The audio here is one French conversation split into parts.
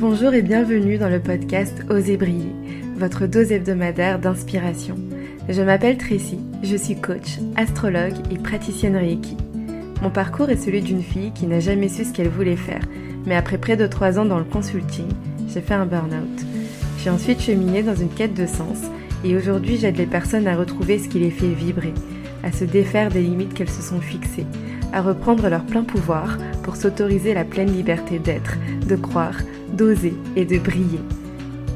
Bonjour et bienvenue dans le podcast Osez briller, votre dose hebdomadaire d'inspiration. Je m'appelle Tracy, je suis coach, astrologue et praticienne Reiki. Mon parcours est celui d'une fille qui n'a jamais su ce qu'elle voulait faire, mais après près de trois ans dans le consulting, j'ai fait un burn-out. J'ai ensuite cheminé dans une quête de sens et aujourd'hui j'aide les personnes à retrouver ce qui les fait vibrer, à se défaire des limites qu'elles se sont fixées, à reprendre leur plein pouvoir pour s'autoriser la pleine liberté d'être, de croire, d'oser et de briller.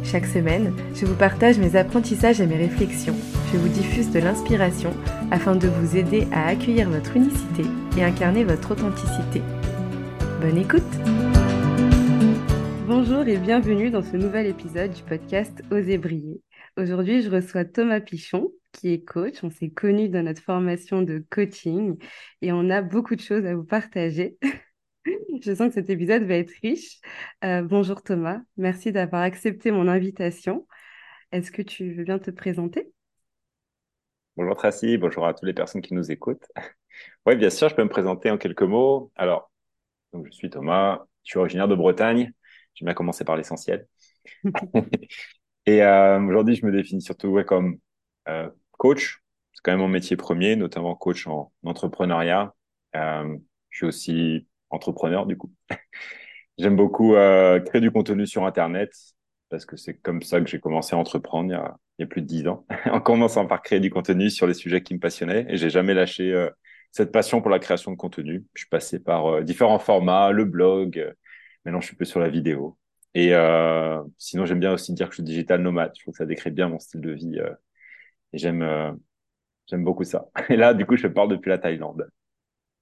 Chaque semaine, je vous partage mes apprentissages et mes réflexions. Je vous diffuse de l'inspiration afin de vous aider à accueillir votre unicité et incarner votre authenticité. Bonne écoute Bonjour et bienvenue dans ce nouvel épisode du podcast Oser briller. Aujourd'hui, je reçois Thomas Pichon, qui est coach. On s'est connus dans notre formation de coaching et on a beaucoup de choses à vous partager. Je sens que cet épisode va être riche. Euh, bonjour Thomas, merci d'avoir accepté mon invitation. Est-ce que tu veux bien te présenter? Bonjour Tracy, bonjour à toutes les personnes qui nous écoutent. Oui, bien sûr, je peux me présenter en quelques mots. Alors, donc, je suis Thomas, je suis originaire de Bretagne. J'aime bien commencer par l'essentiel. Et euh, aujourd'hui, je me définis surtout comme euh, coach. C'est quand même mon métier premier, notamment coach en entrepreneuriat. je suis aussi entrepreneur du coup. J'aime beaucoup euh, créer du contenu sur Internet parce que c'est comme ça que j'ai commencé à entreprendre il y a, plus de dix ans, en commençant par créer du contenu sur les sujets qui me passionnaient et j'ai jamais lâché euh, cette passion pour la création de contenu. Je suis passé par euh, différents formats, le blog, maintenant je suis plus sur la vidéo. Et sinon, j'aime bien aussi dire que je suis digital nomade. Je trouve que ça décrit bien mon style de vie et j'aime j'aime beaucoup ça. Et là, du coup, je parle depuis la Thaïlande.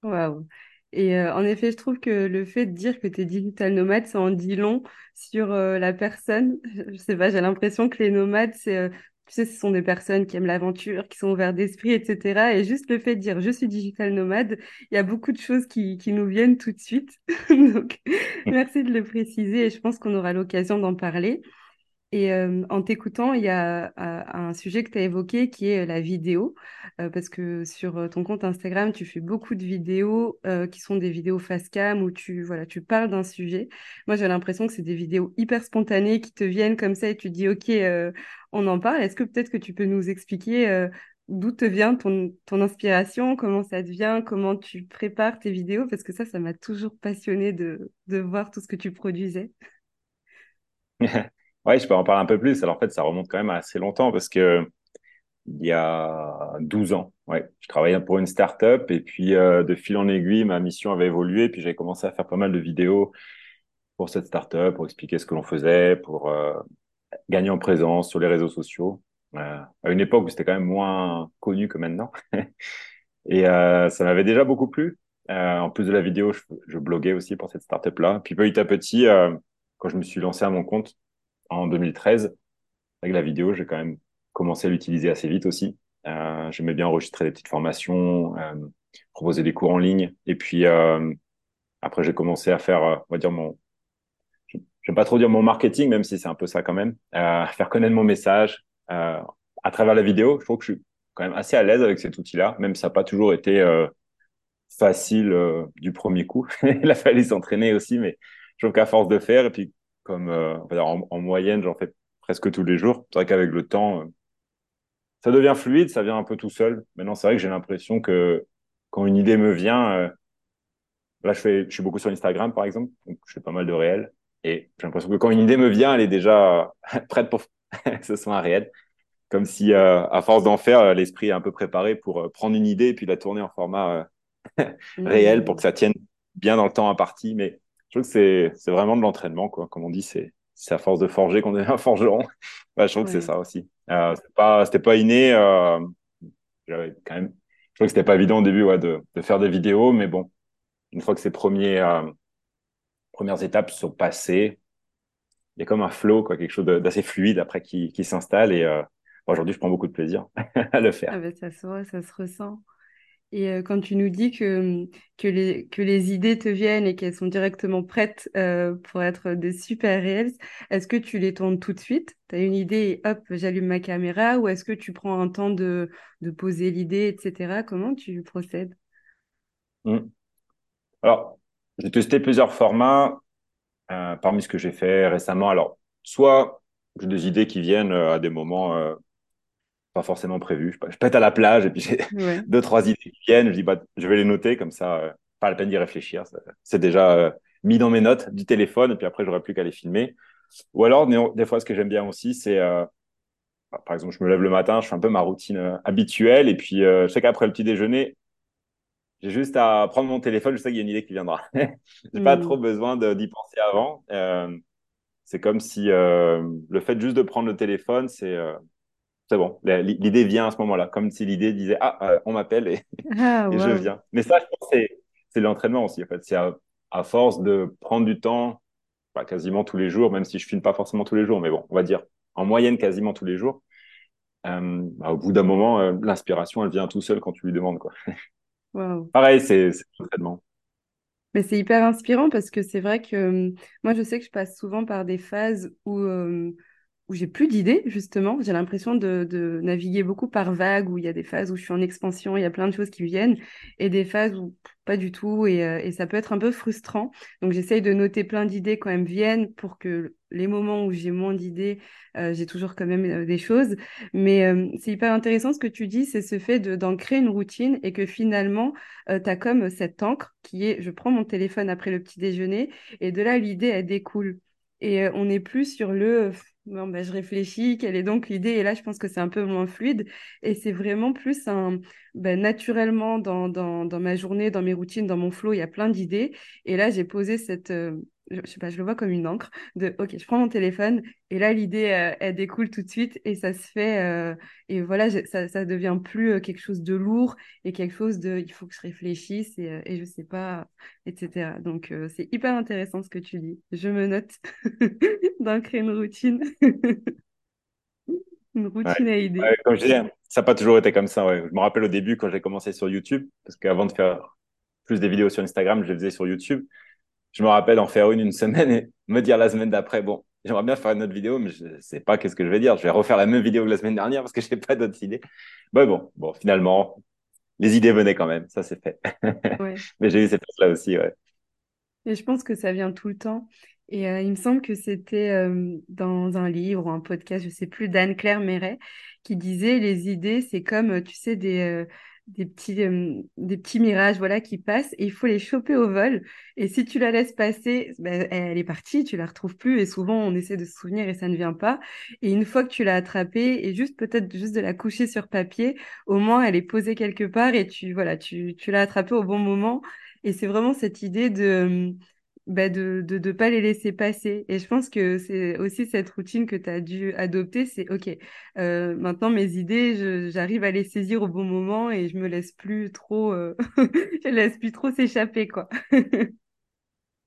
Waouh. Et euh, en effet, je trouve que le fait de dire que tu es digital nomade, ça en dit long sur euh, la personne. Je sais pas, j'ai l'impression que les nomades, c'est, euh, tu sais, ce sont des personnes qui aiment l'aventure, qui sont ouvertes d'esprit, etc. Et juste le fait de dire je suis digital nomade, il y a beaucoup de choses qui, qui nous viennent tout de suite. Donc, merci de le préciser et je pense qu'on aura l'occasion d'en parler. Et euh, en t'écoutant, il y a euh, un sujet que tu as évoqué qui est la vidéo, euh, parce que sur ton compte Instagram, tu fais beaucoup de vidéos qui sont des vidéos face cam où tu, voilà, tu parles d'un sujet. Moi, j'ai l'impression que c'est des vidéos hyper spontanées qui te viennent comme ça et tu dis, OK, on en parle. Est-ce que peut-être que tu peux nous expliquer d'où te vient ton, ton inspiration, comment ça te vient, comment tu prépares tes vidéos, parce que ça, ça m'a toujours passionné de, de voir tout ce que tu produisais. Oui, je peux en parler un peu plus. Alors, en fait, ça remonte quand même à assez longtemps parce que il y a 12 ans, ouais, je travaillais pour une start-up et puis euh, de fil en aiguille, ma mission avait évolué. Puis j'ai commencé à faire pas mal de vidéos pour cette start-up, pour expliquer ce que l'on faisait, pour euh, gagner en présence sur les réseaux sociaux. Euh, à une époque où c'était quand même moins connu que maintenant. et ça m'avait déjà beaucoup plu. en plus de la vidéo, je, je bloguais aussi pour cette start-up-là. Puis petit à petit, quand je me suis lancé à mon compte, en 2013. Avec la vidéo, j'ai quand même commencé à l'utiliser assez vite aussi. Euh, J'aimais bien enregistrer des petites formations, euh, proposer des cours en ligne. Et puis euh, après, j'ai commencé à faire, on va dire mon, vais pas trop dire mon marketing, même si c'est un peu ça quand même, faire connaître mon message à travers la vidéo. Je trouve que je suis quand même assez à l'aise avec cet outil-là, même si ça n'a pas toujours été facile du premier coup. Il a fallu s'entraîner aussi, mais je trouve qu'à force de faire, et puis comme euh, en, moyenne, j'en fais presque tous les jours. C'est vrai qu'avec le temps, euh, ça devient fluide, ça vient un peu tout seul. Maintenant, c'est vrai que j'ai l'impression que quand une idée me vient, euh, là, je, fais, je suis beaucoup sur Instagram, par exemple, donc je fais pas mal de réels. Et j'ai l'impression que quand une idée me vient, elle est déjà prête pour que ce soit un réel. Comme si, à force d'en faire, l'esprit est un peu préparé pour prendre une idée et puis la tourner en format réel pour que ça tienne bien dans le temps imparti. Mais je trouve que c'est vraiment de l'entraînement, quoi. Comme on dit, c'est à force de forger qu'on devient forgeron. je trouve que c'est ça aussi. Euh, c'était pas inné. Euh, j'avais quand même. Je trouve que c'était pas évident au début, ouais, de, de faire des vidéos, mais bon, une fois que ces premiers euh, premières étapes sont passées, il y a comme un flow, quoi, quelque chose d'assez fluide après qui, qui s'installe. Et euh, aujourd'hui, je prends beaucoup de plaisir à le faire. Ah ben, ça se ça se ressent. Et euh, quand tu nous dis que, que, les, que les idées te viennent et qu'elles sont directement prêtes euh, pour être des super réels, est-ce que tu les tournes tout de suite? Tu as une idée et hop, j'allume ma caméra ou est-ce que tu prends un temps de, de poser l'idée, etc. Comment tu procèdes? Mmh. Alors, j'ai testé plusieurs formats. euh, parmi ce que j'ai fait récemment. Alors, soit j'ai des idées qui viennent à des moments pas forcément prévus. Je, pète à la plage et puis j'ai Ouais. deux, trois idées qui viennent. Je dis, bah, je vais les noter comme ça, pas la peine d'y réfléchir. C'est déjà mis dans mes notes du téléphone et puis après, j'aurai plus qu'à les filmer. Ou alors, des fois, ce que j'aime bien aussi, c'est par exemple, je me lève le matin, je fais un peu ma routine euh, habituelle. Et puis, euh, je sais qu'après le petit déjeuner, j'ai juste à prendre mon téléphone. Je sais qu'il y a une idée qui viendra. j'ai pas trop Hmm. besoin d'y penser avant. Euh, c'est comme si euh, le fait juste de prendre le téléphone, c'est euh, c'est bon. L'idée vient à ce moment-là. Comme si l'idée disait Ah, euh, on m'appelle et, Ah, et je viens. Mais ça, je pense c'est l'entraînement aussi. En fait, c'est à, à force de prendre du temps, bah, quasiment tous les jours, même si je filme pas forcément tous les jours, mais bon, on va dire en moyenne quasiment tous les jours euh, bah, au bout d'un moment, euh, l'inspiration, elle vient tout seul quand tu lui demandes, quoi. Pareil, c'est l'entraînement. Mais c'est hyper inspirant parce que c'est vrai que euh, moi, je sais que je passe souvent par des phases où, euh, où j'ai plus d'idées, justement. J'ai l'impression de, naviguer beaucoup par vagues, où il y a des phases où je suis en expansion, il y a plein de choses qui viennent, et des phases où pas du tout, et, euh, et ça peut être un peu frustrant. Donc j'essaye de noter plein d'idées quand elles viennent pour que les moments où j'ai moins d'idées, euh, j'ai toujours quand même euh, des choses. Mais c'est hyper intéressant ce que tu dis, c'est ce fait de, d'en créer une routine et que finalement, tu as comme cette encre qui est, je prends mon téléphone après le petit déjeuner, et de là, l'idée, elle découle. Et on n'est plus sur le non, ben, je réfléchis, quelle est donc l'idée? Et là, je pense que c'est un peu moins fluide. Et c'est vraiment plus un ben, naturellement dans, dans, dans ma journée, dans mes routines, dans mon flow, il y a plein d'idées. Et là, j'ai posé cette, euh, je, je sais pas, je le vois comme une encre de OK, je prends mon téléphone et là, l'idée, euh, elle découle tout de suite et ça se fait. euh, et voilà, ça, ça devient plus euh, quelque chose de lourd et quelque chose de il faut que je réfléchisse et, et je sais pas, etc. Donc, euh, c'est hyper intéressant ce que tu dis. Je me note d'en créer une routine, une Ouais. routine à idées. Ouais, comme je disais, ça n'a pas toujours été comme ça. Ouais. Je me rappelle au début quand j'ai commencé sur YouTube, parce qu'avant de faire plus des vidéos sur Instagram, je les faisais sur YouTube. Je me rappelle en faire une une semaine et me dire la semaine d'après, bon, j'aimerais bien faire une autre vidéo, mais je ne sais pas qu'est-ce que je vais dire. Je vais refaire la même vidéo que la semaine dernière parce que je n'ai pas d'autres idées. Mais bon, bon, finalement, les idées venaient quand même. Ça, c'est fait. Ouais. Mais j'ai eu cette phase-là aussi, ouais. Et je pense que ça vient tout le temps. Et euh, il me semble que c'était euh, dans un livre ou un podcast, je sais plus, d'Anne-Claire Méret, qui disait les idées, c'est comme, euh, tu sais, des, euh, des petits, des petits mirages voilà, qui passent et il faut les choper au vol. Et si tu la laisses passer, ben, elle est partie, tu la retrouves plus. Et souvent, on essaie de se souvenir et ça ne vient pas. Et une fois que tu l'as attrapée, et juste peut-être juste de la coucher sur papier, au moins elle est posée quelque part et tu, voilà, tu, tu l'as attrapée au bon moment. Et c'est vraiment cette idée de, bah, de, de, de pas les laisser passer. Et je pense que c'est aussi cette routine que tu as dû adopter, c'est OK, euh, maintenant mes idées, j'arrive à les saisir au bon moment et je me laisse plus trop, euh, je laisse plus trop s'échapper, quoi.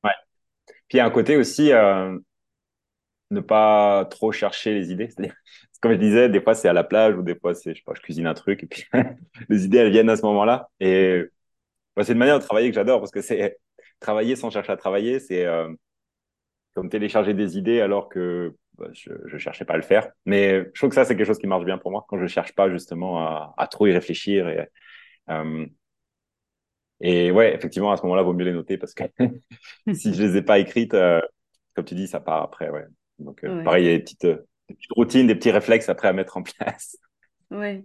Ouais. Puis il y a un côté aussi, euh, ne pas trop chercher les idées. C'est-à-dire, comme je disais, des fois c'est à la plage ou des fois c'est, je cuisine un truc et puis les idées elles viennent à ce moment-là. Et bah, c'est une manière de travailler que j'adore parce que c'est travailler sans chercher à travailler, c'est euh, comme télécharger des idées alors que bah, je, je cherchais pas à le faire. Mais je trouve que ça c'est quelque chose qui marche bien pour moi quand je cherche pas justement à, à trop y réfléchir et euh, et ouais, effectivement, à ce moment-là, vaut mieux les noter parce que si je les ai pas écrites, euh, comme tu dis, ça part après, ouais. Donc, euh, Ouais, pareil, il y a des petites, des petites routines, des petits réflexes après à mettre en place. ouais.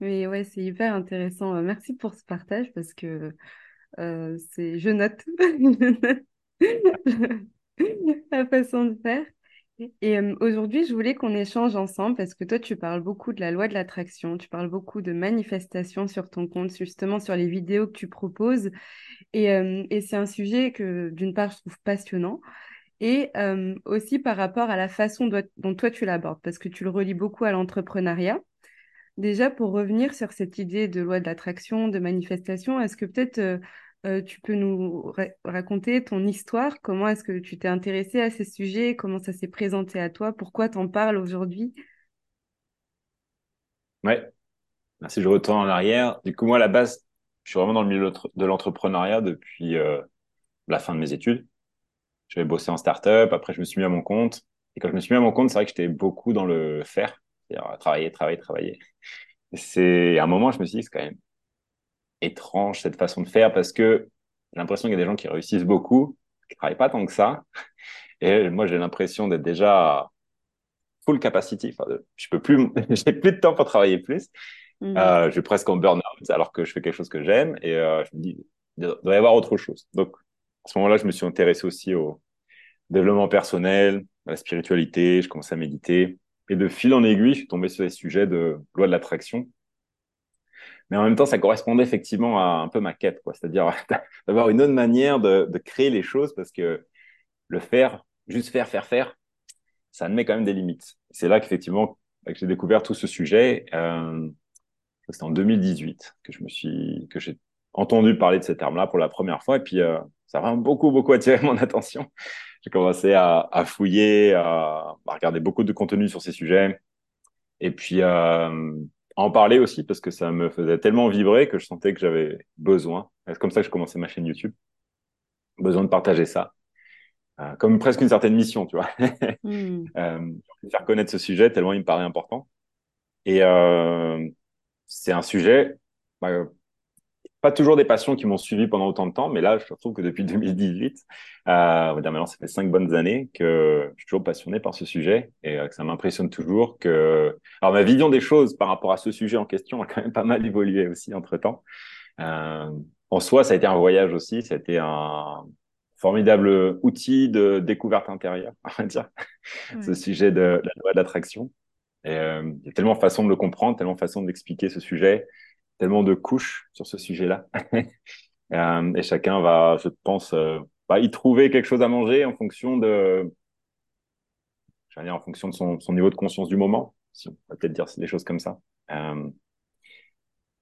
Mais ouais, c'est hyper intéressant. Merci pour ce partage parce que euh, c'est, je note, la façon de faire. Et euh, aujourd'hui, je voulais qu'on échange ensemble parce que toi, tu parles beaucoup de la loi de l'attraction, tu parles beaucoup de manifestation sur ton compte, justement sur les vidéos que tu proposes. Et, euh, et c'est un sujet que, d'une part, je trouve passionnant et aussi par rapport à la façon dont, dont toi tu l'abordes parce que tu le relis beaucoup à l'entrepreneuriat. Déjà, pour revenir sur cette idée de loi de l'attraction, de manifestation, est-ce que peut-être euh, euh, tu peux nous ra- raconter ton histoire? Comment est-ce que tu t'es intéressé à ces sujets? Comment ça s'est présenté à toi? Pourquoi t'en parles aujourd'hui? Ouais, si je retourne en arrière, du coup, moi, à la base, je suis vraiment dans le milieu de l'entrepreneuriat depuis euh, la fin de mes études. J'avais bossé en start-up, après, je me suis mis à mon compte. Et quand je me suis mis à mon compte, c'est vrai que j'étais beaucoup dans le faire, c'est-à-dire travailler, travailler, travailler. Et c'est à un moment, je me suis dit, c'est quand même étrange cette façon de faire parce que j'ai l'impression qu'il y a des gens qui réussissent beaucoup, qui travaillent pas tant que ça. Et moi, j'ai l'impression d'être déjà full capacity. Enfin, je peux plus, j'ai plus de temps pour travailler plus. Mhm. Euh, je suis presque en burn-out alors que je fais quelque chose que j'aime et euh, je me dis, il doit y avoir autre chose. Donc, à ce moment-là, je me suis intéressé aussi au développement personnel, à la spiritualité, je commençais à méditer. Et de fil en aiguille, je suis tombé sur les sujets de loi de l'attraction. Mais en même temps, ça correspondait effectivement à un peu ma quête, quoi. C'est-à-dire d'avoir une autre manière de, créer les choses parce que le faire, juste faire, faire, faire, ça admet quand même des limites. C'est là qu'effectivement, que j'ai découvert tout ce sujet. Euh, c'était en 2018 que je me suis, que j'ai entendu parler de ces termes-là pour la première fois. Et puis, euh, ça a beaucoup, beaucoup attiré mon attention. J'ai commencé à, à fouiller, à, à, regarder beaucoup de contenu sur ces sujets. Et puis, euh, en parler aussi parce que ça me faisait tellement vibrer que je sentais que j'avais besoin. C'est comme ça que je commençais ma chaîne YouTube. Besoin de partager ça. Euh, comme presque une certaine mission, tu vois. Mm. euh, faire connaître ce sujet tellement il me paraît important. Et euh, c'est un sujet, bah, pas toujours des passions qui m'ont suivi pendant autant de temps, mais là, je trouve que depuis 2018, euh, maintenant, ça fait cinq bonnes années que je suis toujours passionné par ce sujet et euh, que ça m'impressionne toujours que, alors ma vision des choses par rapport à ce sujet en question a quand même pas mal évolué aussi entre temps. Euh, en soi, ça a été un voyage aussi, ça a été un formidable outil de découverte intérieure, on va dire, Ouais. ce sujet de, de la loi de l'attraction. Et euh, il y a tellement de façons de le comprendre, tellement de façons d'expliquer ce sujet, tellement de couches sur ce sujet-là. euh, et chacun va, je pense, euh, y trouver quelque chose à manger en fonction de, en fonction de son, son, niveau de conscience du moment, si on va peut-être dire des choses comme ça. Euh,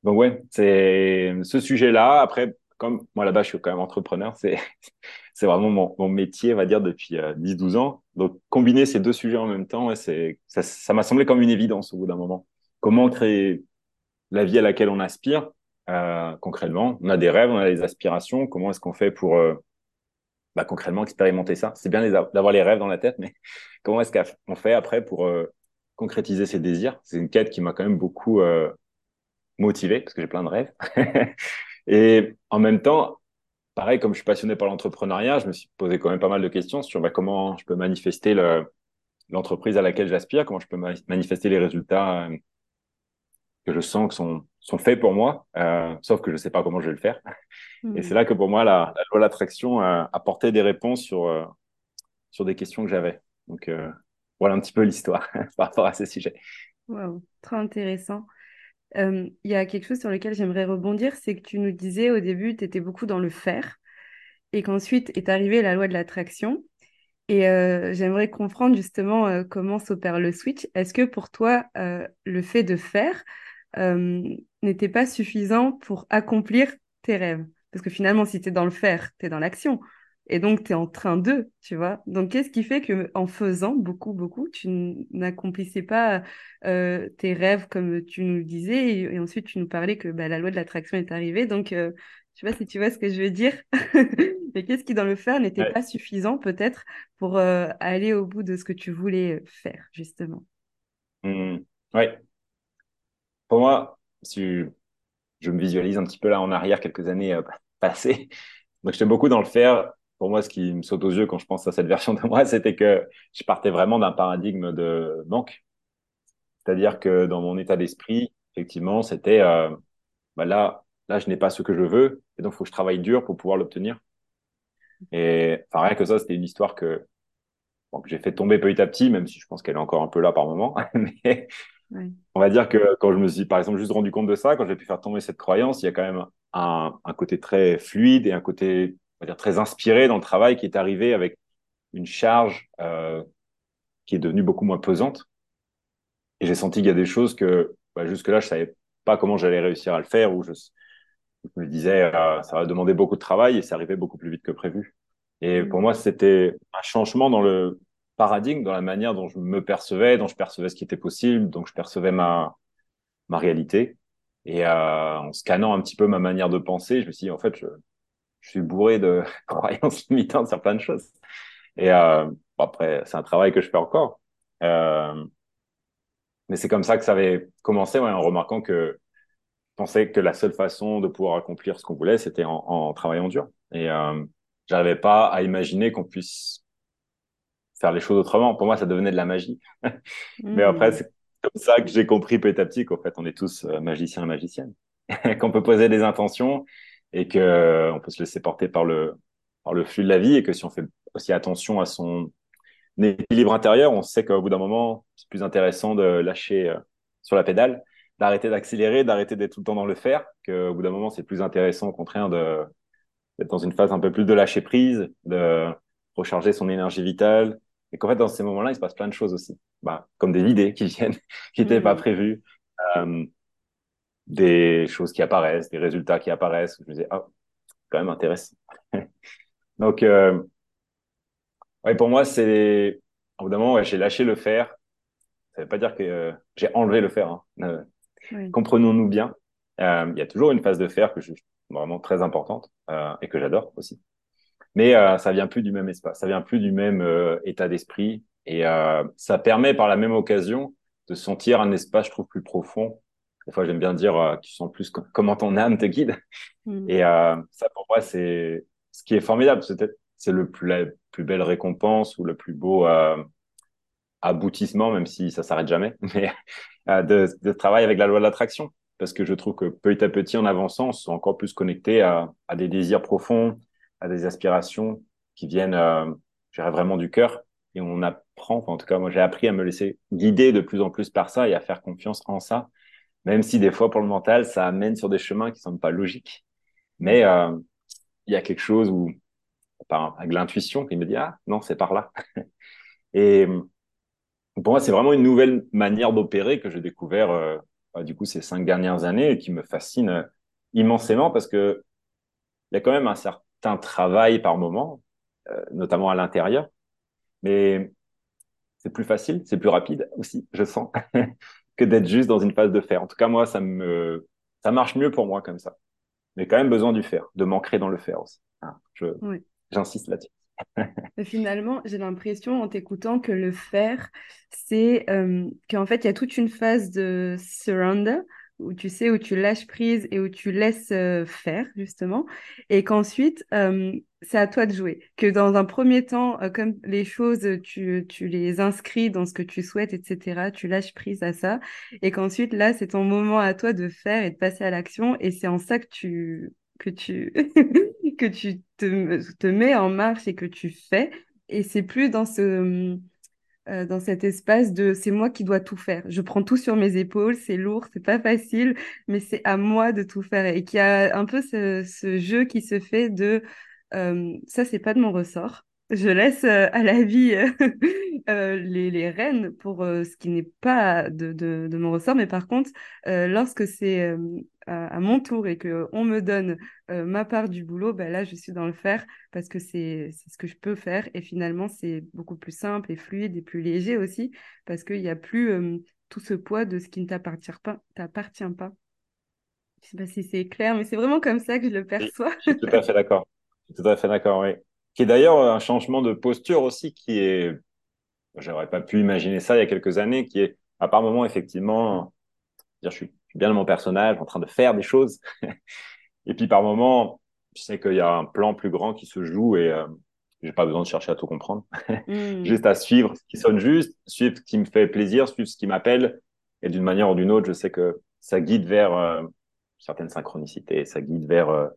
donc ouais, c'est ce sujet-là. Après, comme moi là-bas, je suis quand même entrepreneur, c'est vraiment mon, mon, métier, on va dire, depuis euh, 10-12 ans. Donc combiner ces deux sujets en même temps, ça m'a semblé comme une évidence au bout d'un moment. Comment créer la vie à laquelle on aspire euh, concrètement On a des rêves, on a des aspirations. Comment est-ce qu'on fait pour euh, bah, concrètement expérimenter ça? C'est bien d'avoir les rêves dans la tête, mais comment est-ce qu'on fait après pour euh, concrétiser ses désirs? C'est une quête qui m'a quand même beaucoup motivé parce que j'ai plein de rêves. Et en même temps, pareil, comme je suis passionné par l'entrepreneuriat, je me suis posé quand même pas mal de questions sur bah, comment je peux manifester l'entreprise à laquelle j'aspire, comment je peux ma manifester les résultats que je sens que sont, sont faits pour moi, euh, sauf que je ne sais pas comment je vais le faire. Mmh. Et c'est là que pour moi, la, la loi de l'attraction a apporté des réponses sur, euh, sur des questions que j'avais. Donc euh, voilà un petit peu l'histoire par rapport à ces sujets. Wow, très intéressant. Il euh, y a quelque chose sur lequel j'aimerais rebondir, c'est que tu nous disais au début, tu étais beaucoup dans le faire, et qu'ensuite est arrivée la loi de l'attraction. Et euh, j'aimerais comprendre justement euh, comment s'opère le switch. Est-ce que pour toi, le fait de faire n'était pas suffisant pour accomplir tes rêves Parce que finalement, si tu es dans le faire, tu es dans l'action. Et donc, tu es en train de, tu vois. Donc, qu'est-ce qui fait que en faisant beaucoup, beaucoup, tu n'accomplissais pas euh, tes rêves comme tu nous le disais? Et, et, ensuite tu nous parlais que bah, la loi de l'attraction est arrivée. Donc, euh, je sais pas si tu vois ce que je veux dire. Mais qu'est-ce qui, dans le faire, n'était Ouais. pas suffisant peut-être pour euh, aller au bout de ce que tu voulais faire, justement? Mmh. Ouais. Pour moi, je me visualise un petit peu là en arrière, quelques années euh, passées, donc j'étais beaucoup dans le faire. Pour moi, ce qui me saute aux yeux quand je pense à cette version de moi, c'était que je partais vraiment d'un paradigme de manque. C'est-à-dire que dans mon état d'esprit, effectivement, c'était euh, bah là, là, je n'ai pas ce que je veux, et donc il faut que je travaille dur pour pouvoir l'obtenir. Et enfin, rien que ça, c'était une histoire que, que j'ai fait tomber petit à petit, même si je pense qu'elle est encore un peu là par moment. Mais Ouais. on va dire que quand je me suis, par exemple, juste rendu compte de ça, quand j'ai pu faire tomber cette croyance, il y a quand même un, un côté très fluide et un côté, on va dire, très inspiré dans le travail qui est arrivé avec une charge euh, qui est devenue beaucoup moins pesante. Et j'ai senti qu'il y a des choses que bah, jusque-là, je savais pas comment j'allais réussir à le faire, ou je, je me disais, euh, ça va demander beaucoup de travail et c'est arrivé beaucoup plus vite que prévu. Et Mm. pour moi, c'était un changement dans le paradigme, dans la manière dont je me percevais, dont je percevais ce qui était possible, dont je percevais ma, réalité. Et euh, en scannant un petit peu ma manière de penser, je me suis dit, en fait, je, suis bourré de croyances limitantes sur plein de choses. Et euh, après, c'est un travail que je fais encore. Euh, mais c'est comme ça que ça avait commencé, en remarquant que je pensais que la seule façon de pouvoir accomplir ce qu'on voulait, c'était en, en travaillant dur. Et j'arrivais pas à imaginer qu'on puisse faire les choses autrement. Pour moi, ça devenait de la magie. Mais après, Hmm. c'est comme ça que j'ai compris petit à petit qu'en fait, on est tous euh, magiciens et magiciennes. Qu'on peut poser des intentions et que euh, on peut se laisser porter par le, par le flux de la vie et que si on fait aussi attention à son équilibre intérieur, on sait qu'au bout d'un moment, c'est plus intéressant de lâcher euh, sur la pédale, d'arrêter d'accélérer, d'arrêter d'être tout le temps dans le faire, qu'au bout d'un moment, c'est plus intéressant au contraire de, d'être dans une phase un peu plus de lâcher prise, de recharger son énergie vitale. Et qu'en fait, dans ces moments-là, il se passe plein de choses aussi. Bah, comme des idées qui viennent, qui n'étaient pas Hmm. prévues, euh, des choses qui apparaissent, des résultats qui apparaissent. Je me disais, ah, c'est quand même intéressant. Donc, euh, ouais, pour moi, c'est, au bout d'un moment, ouais, j'ai lâché le faire. Ça veut pas dire que euh, j'ai enlevé le faire. Hein. Euh, Oui. comprenons-nous bien. Il y a toujours une phase de faire que je vraiment très importante euh, et que j'adore aussi. Mais euh, ça vient plus du même espace, ça vient plus du même euh, état d'esprit et euh, ça permet par la même occasion de sentir un espace, je trouve, plus profond. Des fois, j'aime bien dire, euh, tu sens plus co- comment ton âme te guide. Hmm. Et euh, ça, pour moi, c'est ce qui est formidable. C'est peut-être c'est le plus la plus belle récompense ou le plus beau euh, aboutissement, même si ça s'arrête jamais, mais de, de travailler avec la loi de l'attraction. Parce que je trouve que petit à petit, en avançant, on se sent encore plus connecté à, à des désirs profonds, à des aspirations qui viennent, euh, vraiment du cœur. Et on apprend, enfin, en tout cas, moi, j'ai appris à me laisser guider de plus en plus par ça et à faire confiance en ça, même si des fois, pour le mental, ça amène sur des chemins qui sont pas logiques. Mais euh, il y a quelque chose où, par, avec l'intuition, qui me dit, ah, non, c'est par là. Et pour moi, c'est vraiment une nouvelle manière d'opérer que j'ai découvert euh, bah, du coup ces cinq dernières années et qui me fascine euh, immensément parce que il y a quand même un certain travail par moment, euh, notamment à l'intérieur, mais c'est plus facile, c'est plus rapide aussi, je sens, que d'être juste dans une phase de faire. En tout cas, moi, ça me ça marche mieux pour moi comme ça. Mais quand même besoin du faire, de m'ancrer dans le faire aussi. Hein, je Oui. j'insiste là-dessus. Finalement, j'ai l'impression en t'écoutant que le faire, c'est euh, qu'en fait, il y a toute une phase de surrender où tu sais, où tu lâches prise et où tu laisses faire, justement, et qu'ensuite, c'est à toi de jouer. Que dans un premier temps, comme les choses, tu, tu les inscris dans ce que tu souhaites, etc., tu lâches prise à ça, et qu'ensuite, là, c'est ton moment à toi de faire et de passer à l'action, et c'est en ça que tu, que tu, que tu te, te mets en marche et que tu fais. Et c'est plus dans ce, euh, dans cet espace de c'est moi qui dois tout faire. Je prends tout sur mes épaules, c'est lourd, c'est pas facile, mais c'est à moi de tout faire. Et qu'il y a un peu ce, jeu qui se fait de euh, ça, c'est pas de mon ressort. Je laisse euh, à la vie euh, euh, les, les rênes pour euh, ce qui n'est pas de, de, de mon ressort. Mais par contre, euh, lorsque c'est à, à mon tour et que on me donne ma part du boulot, ben là, je suis dans le faire parce que c'est ce que je peux faire. Et finalement, c'est beaucoup plus simple et fluide et plus léger aussi parce qu'il n'y a plus tout ce poids de ce qui ne t'appartient pas, t'appartient pas. Je sais pas si c'est clair, mais c'est vraiment comme ça que je le perçois. je suis tout à fait d'accord. Je suis tout à fait d'accord, oui. Qui est d'ailleurs un changement de posture aussi qui est, j'aurais pas pu imaginer ça il y a quelques années, qui est, à par moment, effectivement, je suis bien dans mon personnage, en train de faire des choses. Et puis par moment, je sais qu'il y a un plan plus grand qui se joue et euh, j'ai pas besoin de chercher à tout comprendre. Hmm. Juste à suivre ce qui sonne juste, suivre ce qui me fait plaisir, suivre ce qui m'appelle. Et d'une manière ou d'une autre, je sais que ça guide vers euh, certaines synchronicités, ça guide vers euh,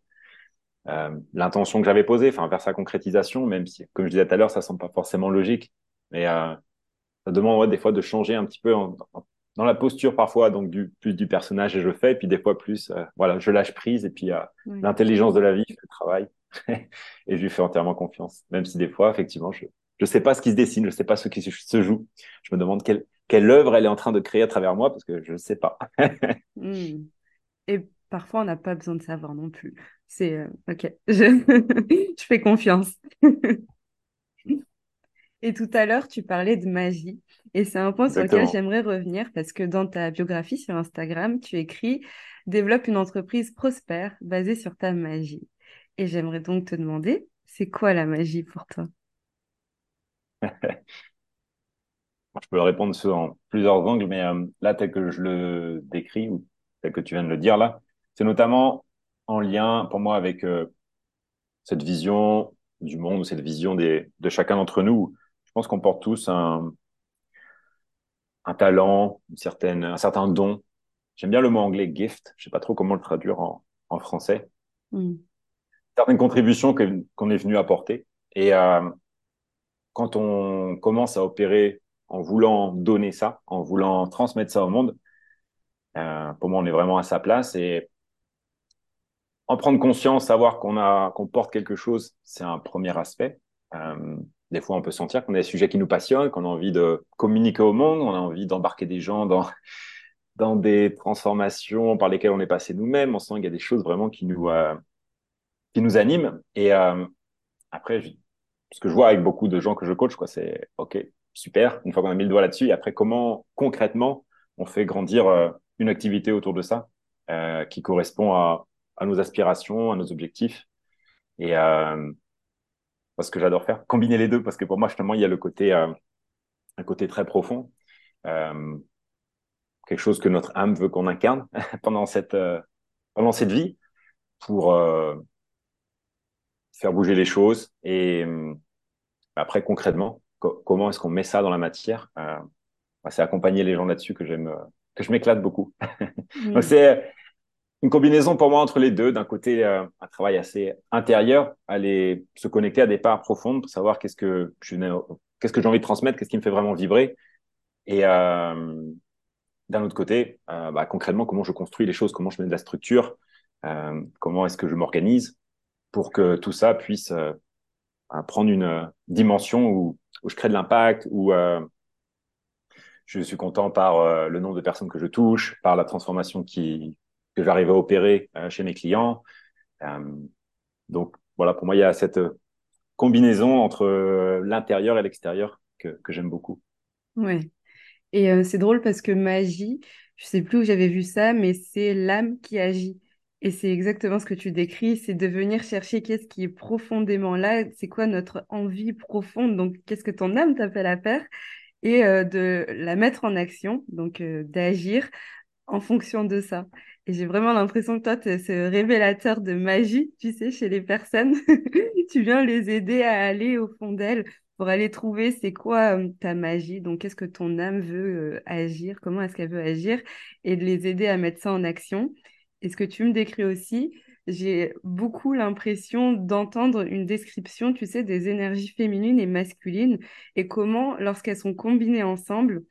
euh, l'intention que j'avais posée, enfin vers sa concrétisation, même si, comme je disais tout à l'heure, ça semble pas forcément logique. Mais euh, ça demande ouais, des fois de changer un petit peu en, en- dans la posture parfois, donc du, plus du personnage et je fais, et puis des fois plus, euh, voilà, je lâche prise et puis Oui. l'intelligence de la vie fait le travail et je lui fais entièrement confiance, même si des fois, effectivement, je je sais pas ce qui se dessine, je sais pas ce qui se, se joue. Je me demande quelle quelle œuvre elle est en train de créer à travers moi parce que je ne sais pas. Hmm. Et parfois, on n'a pas besoin de savoir non plus. C'est euh, OK, je... je fais confiance. Et tout à l'heure, tu parlais de magie. Et c'est un point sur lequel j'aimerais revenir parce que dans ta biographie sur Instagram, tu écris Développe une entreprise prospère basée sur ta magie. Et j'aimerais donc te demander, c'est quoi la magie pour toi? Je peux répondre en plusieurs angles, mais euh, là, tel que je le décris ou tel que tu viens de le dire là, c'est notamment en lien pour moi avec euh, cette vision du monde, cette vision des, de chacun d'entre nous. Je pense qu'on porte tous un, un talent, une certaine, un certain don. J'aime bien le mot anglais gift. Je sais pas trop comment le traduire en, en français. Mm. Certaines contributions qu'on est venu apporter. Et euh, quand on commence à opérer en voulant donner ça, en voulant transmettre ça au monde, euh, pour moi, on est vraiment à sa place. Et en prendre conscience, savoir qu'on a qu'on porte quelque chose, c'est un premier aspect. Euh, des fois, on peut sentir qu'on a des sujets qui nous passionnent, qu'on a envie de communiquer au monde, on a envie d'embarquer des gens dans dans des transformations par lesquelles on est passé nous-mêmes. On sent qu'il y a des choses vraiment qui nous euh, qui nous animent. Et euh, après, ce que je vois avec beaucoup de gens que je coach, quoi, c'est ok, super. Une fois qu'on a mis le doigt là-dessus, et après, comment concrètement on fait grandir euh, une activité autour de ça euh, qui correspond à, à, nos aspirations, à nos objectifs. Et euh, ce que j'adore faire, combiner les deux, parce que pour moi, justement, il y a le côté, euh, un côté très profond, euh, quelque chose que notre âme veut qu'on incarne pendant cette, euh, pendant cette vie pour faire bouger les choses. Et après, concrètement, comment est-ce qu'on met ça dans la matière bah, C'est accompagner les gens là-dessus que j'aime, que je m'éclate beaucoup. Donc c'est une combinaison pour moi entre les deux. D'un côté, euh, un travail assez intérieur, aller se connecter à des parts profondes pour savoir qu'est-ce que je qu'est-ce que j'ai envie de transmettre, qu'est-ce qui me fait vraiment vibrer. Et euh, d'un autre côté, euh, bah, concrètement, comment je construis les choses, comment je mets de la structure, comment est-ce que je m'organise pour que tout ça puisse euh, prendre une dimension où je crée de l'impact, où je suis content par le nombre de personnes que je touche, par la transformation qui, que j'arrive à opérer euh, chez mes clients. Euh, donc voilà, pour moi, il y a cette combinaison entre euh, l'intérieur et l'extérieur que, que j'aime beaucoup. Ouais. Et c'est drôle parce que magie, je sais plus où j'avais vu ça, mais c'est l'âme qui agit. Et c'est exactement ce que tu décris, c'est de venir chercher qu'est-ce qui est profondément là, c'est quoi notre envie profonde, donc qu'est-ce que ton âme t'appelle à faire, et de la mettre en action, donc d'agir en fonction de ça. Et j'ai vraiment l'impression que toi, tu es ce révélateur de magie, tu sais, chez les personnes. tu viens les aider à aller au fond d'elles pour aller trouver c'est quoi ta magie, donc qu'est-ce que ton âme veut agir, comment est-ce qu'elle veut agir, et de les aider à mettre ça en action. Et ce que tu me décris aussi, j'ai beaucoup l'impression d'entendre une description, tu sais, des énergies féminines et masculines, et comment, lorsqu'elles sont combinées ensemble,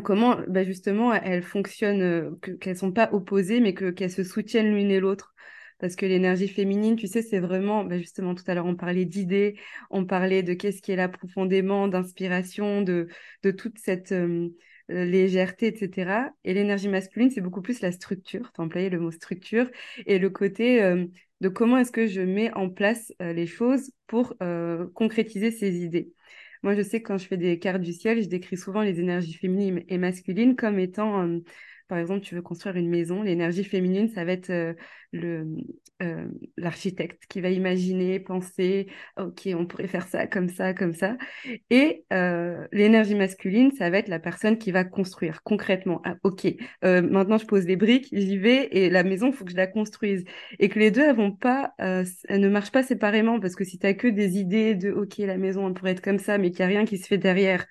comment bah justement elles fonctionnent, euh, qu'elles sont pas opposées, mais que qu'elles se soutiennent l'une et l'autre. Parce que l'énergie féminine, tu sais, c'est vraiment, bah justement, tout à l'heure, on parlait d'idées, on parlait de qu'est-ce qui est là profondément, d'inspiration, de, toute cette euh, légèreté, etc. Et l'énergie masculine, c'est beaucoup plus la structure, tu employé le mot structure, et le côté de comment est-ce que je mets en place les choses pour concrétiser ces idées. Moi, je sais que quand je fais des cartes du ciel, je décris souvent les énergies féminines et masculines comme étant, euh, par exemple, tu veux construire une maison, l'énergie féminine, ça va être euh, le, euh, l'architecte qui va imaginer, penser, ok, on pourrait faire ça comme ça, comme ça. Et euh, l'énergie masculine, ça va être la personne qui va construire concrètement. Ah, ok, euh, maintenant je pose les briques, j'y vais et la maison, il faut que je la construise. Et que les deux, elles pas, ne marchent pas séparément parce que si tu as que des idées de, ok, la maison, elle pourrait être comme ça, mais qu'il n'y a rien qui se fait derrière,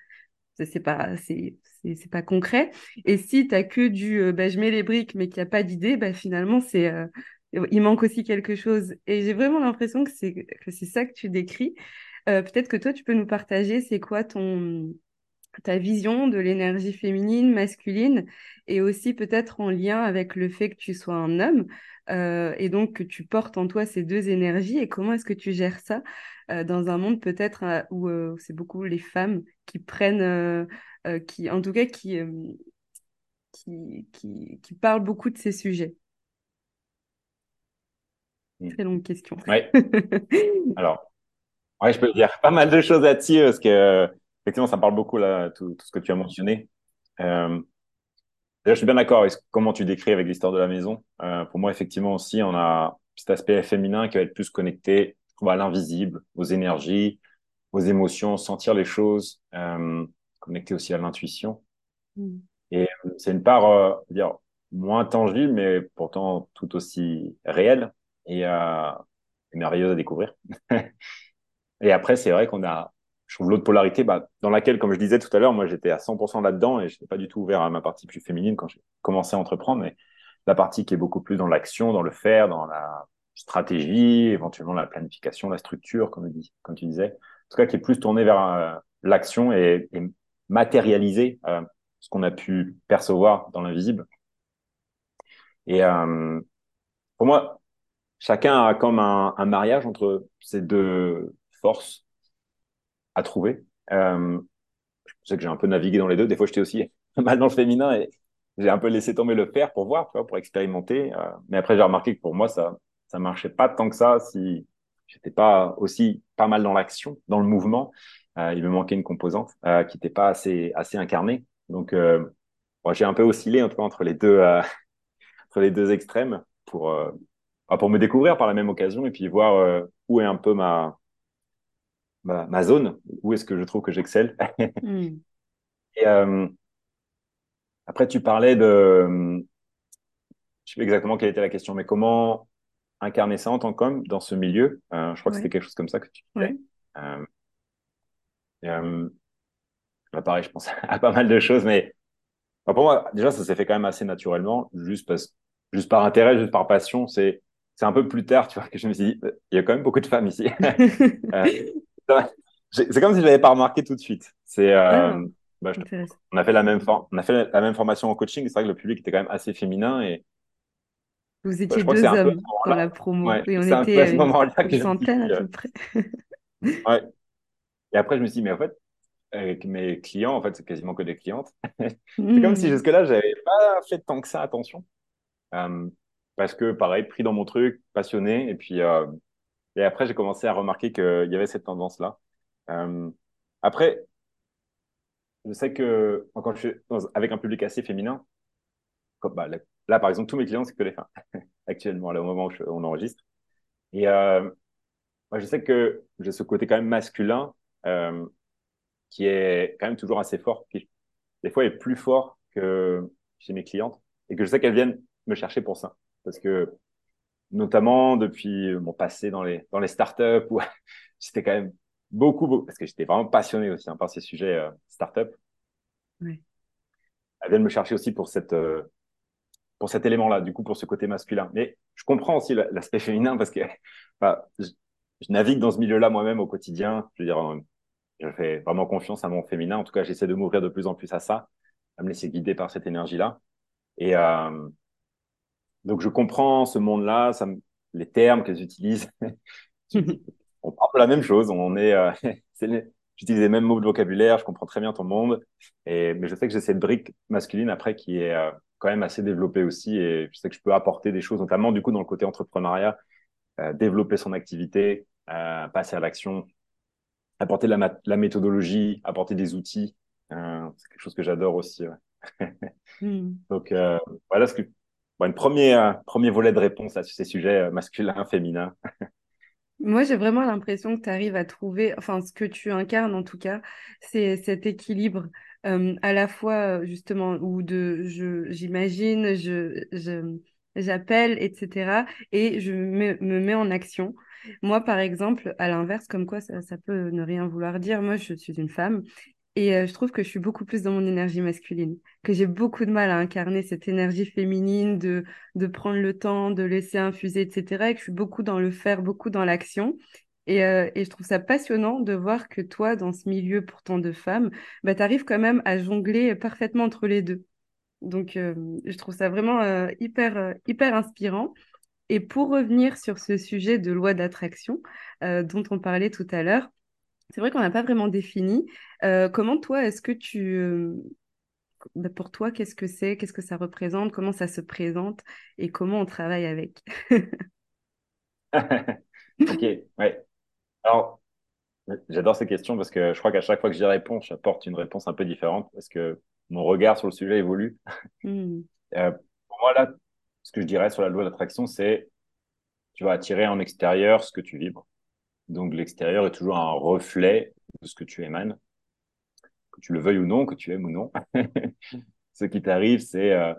c'est pas, c'est, c'est pas concret. Et si tu as que du bah, je mets les briques mais qu'il n'y a pas d'idée, bah, finalement, c'est il manque aussi quelque chose. Et j'ai vraiment l'impression que c'est ça que tu décris. Euh, peut-être que toi, tu peux nous partager, c'est quoi ton ta vision de l'énergie féminine, masculine, et aussi peut-être en lien avec le fait que tu sois un homme, euh, et donc que tu portes en toi ces deux énergies, et comment est-ce que tu gères ça euh, dans un monde peut-être où c'est beaucoup les femmes qui prennent, qui en tout cas qui, qui, qui, qui parlent beaucoup de ces sujets. Mm. Très longue question. Oui. Alors, ouais, je peux dire pas mal de choses là-dessus parce que, effectivement, ça parle beaucoup, là, tout, tout ce que tu as mentionné. Euh, je suis bien d'accord avec comment tu décris avec l'histoire de la maison. Euh, pour moi, effectivement, aussi, on a cet aspect féminin qui va être plus connecté à l'invisible, aux énergies, aux émotions, sentir les choses, euh, connecté aussi à l'intuition. Mm. Et euh, c'est une part, dire, moins tangible, mais pourtant tout aussi réelle et, euh, merveilleuse à découvrir. et après, c'est vrai qu'on a je trouve l'autre polarité, bah, dans laquelle, comme je disais tout à l'heure, moi j'étais à 100% là-dedans et je n'étais pas du tout ouvert à ma partie plus féminine quand j'ai commencé à entreprendre, mais la partie qui est beaucoup plus dans l'action, dans le faire, dans la stratégie, éventuellement la planification, la structure, comme, tu disais, en tout cas qui est plus tournée vers euh, l'action et, et, matérialiser euh, ce qu'on a pu percevoir dans l'invisible. Et euh, pour moi, chacun a comme un, mariage entre ces deux forces à trouver. Euh, je sais que j'ai un peu navigué dans les deux. Des fois, j'étais aussi mal dans le féminin et j'ai un peu laissé tomber le faire pour voir, pour expérimenter. Euh, mais après, j'ai remarqué que pour moi, ça ça marchait pas tant que ça si j'étais pas aussi pas mal dans l'action, dans le mouvement. Euh, il me manquait une composante euh, qui n'était pas assez assez incarnée. Donc, j'ai un peu oscillé en tout entre les deux entre les deux extrêmes pour pour me découvrir par la même occasion et puis voir où est un peu ma ma, ma zone, où est-ce que je trouve que j'excelle. mm. Et euh, après, tu parlais de, je sais pas exactement quelle était la question, mais comment incarner ça en tant qu'homme dans ce milieu euh, Je crois que c'était quelque chose comme ça que tu disais. Ouais. Euh, euh, bah, pareil, je pense à pas mal de choses, mais bah, pour moi, déjà, ça s'est fait quand même assez naturellement, juste parce, juste par intérêt, juste par passion. C'est, c'est un peu plus tard, tu vois, que je me suis dit, il y a quand même beaucoup de femmes ici. c'est comme si je l'avais pas remarqué tout de suite. C'est, euh, ah, bah, je, on a fait la même on a fait la même formation en coaching. C'est vrai que le public était quand même assez féminin et vous étiez deux hommes dans la promo ouais, et on était à ce moment-là une centaine à peu près. ouais. Et après, je me suis dit, mais en fait, avec mes clients, en fait, c'est quasiment que des clientes. c'est comme si hmm. jusque-là, j'avais pas fait tant que ça attention. Euh, parce que, pareil, pris dans mon truc, passionné. Et puis, euh, et après, j'ai commencé à remarquer qu'il y avait cette tendance-là. Euh, après, je sais que quand je suis avec un public assez féminin, comme, bah, là, par exemple, tous mes clients, c'est que les femmes, actuellement, là, au moment où on enregistre. Et euh, moi, je sais que j'ai ce côté quand même masculin euh, qui est quand même toujours assez fort, qui des fois est plus fort que chez mes clientes, et que je sais qu'elles viennent me chercher pour ça. Parce que notamment depuis mon passé dans les, dans les startups où j'étais quand même beaucoup, beaucoup, parce que j'étais vraiment passionné aussi hein, par ces sujets euh, startup. Oui. Elle vient me chercher aussi pour cette, euh, pour cet élément-là, du coup, pour ce côté masculin. Mais je comprends aussi l'aspect féminin parce que je, je, navigue dans ce milieu-là moi-même au quotidien. Je veux dire, euh, je fais vraiment confiance à mon féminin. En tout cas, j'essaie de m'ouvrir de plus en plus à ça, à me laisser guider par cette énergie-là. Et euh, donc, je comprends ce monde-là, les termes qu'elles utilisent. on parle de la même chose. On est, euh, j'utilise les mêmes mots de vocabulaire. Je comprends très bien ton monde. Et, mais je sais que j'ai cette brique masculine après qui est euh, quand même assez développée aussi. Et je sais que je peux apporter des choses, notamment du coup dans le côté entrepreneuriat, euh, développer son activité, euh, passer à l'action, apporter de la, la, méthodologie, apporter des outils. C'est quelque chose que j'adore aussi. Ouais. mm. Donc voilà ce que Bon, une premier, euh, premier volet de réponse à ces sujets euh, masculins, féminins. Moi, j'ai vraiment l'impression que tu arrives à trouver, enfin, ce que tu incarnes en tout cas, c'est cet équilibre euh, à la fois, justement, où de, je, j'imagine, je, je, j'appelle, etc. Et je me, me, mets en action. Moi, par exemple, à l'inverse, comme quoi ça peut ne rien vouloir dire, moi, je suis une femme et euh, je trouve que je suis beaucoup plus dans mon énergie masculine, que j'ai beaucoup de mal à incarner cette énergie féminine, de, de prendre le temps, de laisser infuser, etc. Et que je suis beaucoup dans le faire, beaucoup dans l'action. Et, euh, et, je trouve ça passionnant de voir que toi, dans ce milieu pourtant de femmes, bah, tu arrives quand même à jongler parfaitement entre les deux. Donc, euh, je trouve ça vraiment hyper, hyper inspirant. Et pour revenir sur ce sujet de loi d'attraction dont on parlait tout à l'heure, c'est vrai qu'on n'a pas vraiment défini. Euh, comment toi, est-ce que tu... Euh, bah, pour toi, qu'est-ce que c'est? Qu'est-ce que ça représente? Comment ça se présente? Et comment on travaille avec? Ok, ouais. Alors, j'adore ces questions parce que je crois qu'à chaque fois que j'y réponds, j'apporte une réponse un peu différente parce que mon regard sur le sujet évolue. Hmm. Euh, pour moi, là, ce que je dirais sur la loi d'attraction, c'est tu vas attirer en extérieur ce que tu vibres. Donc l'extérieur est toujours un reflet de ce que tu émanes, que tu le veuilles ou non, que tu aimes ou non. ce qui t'arrive, c'est euh,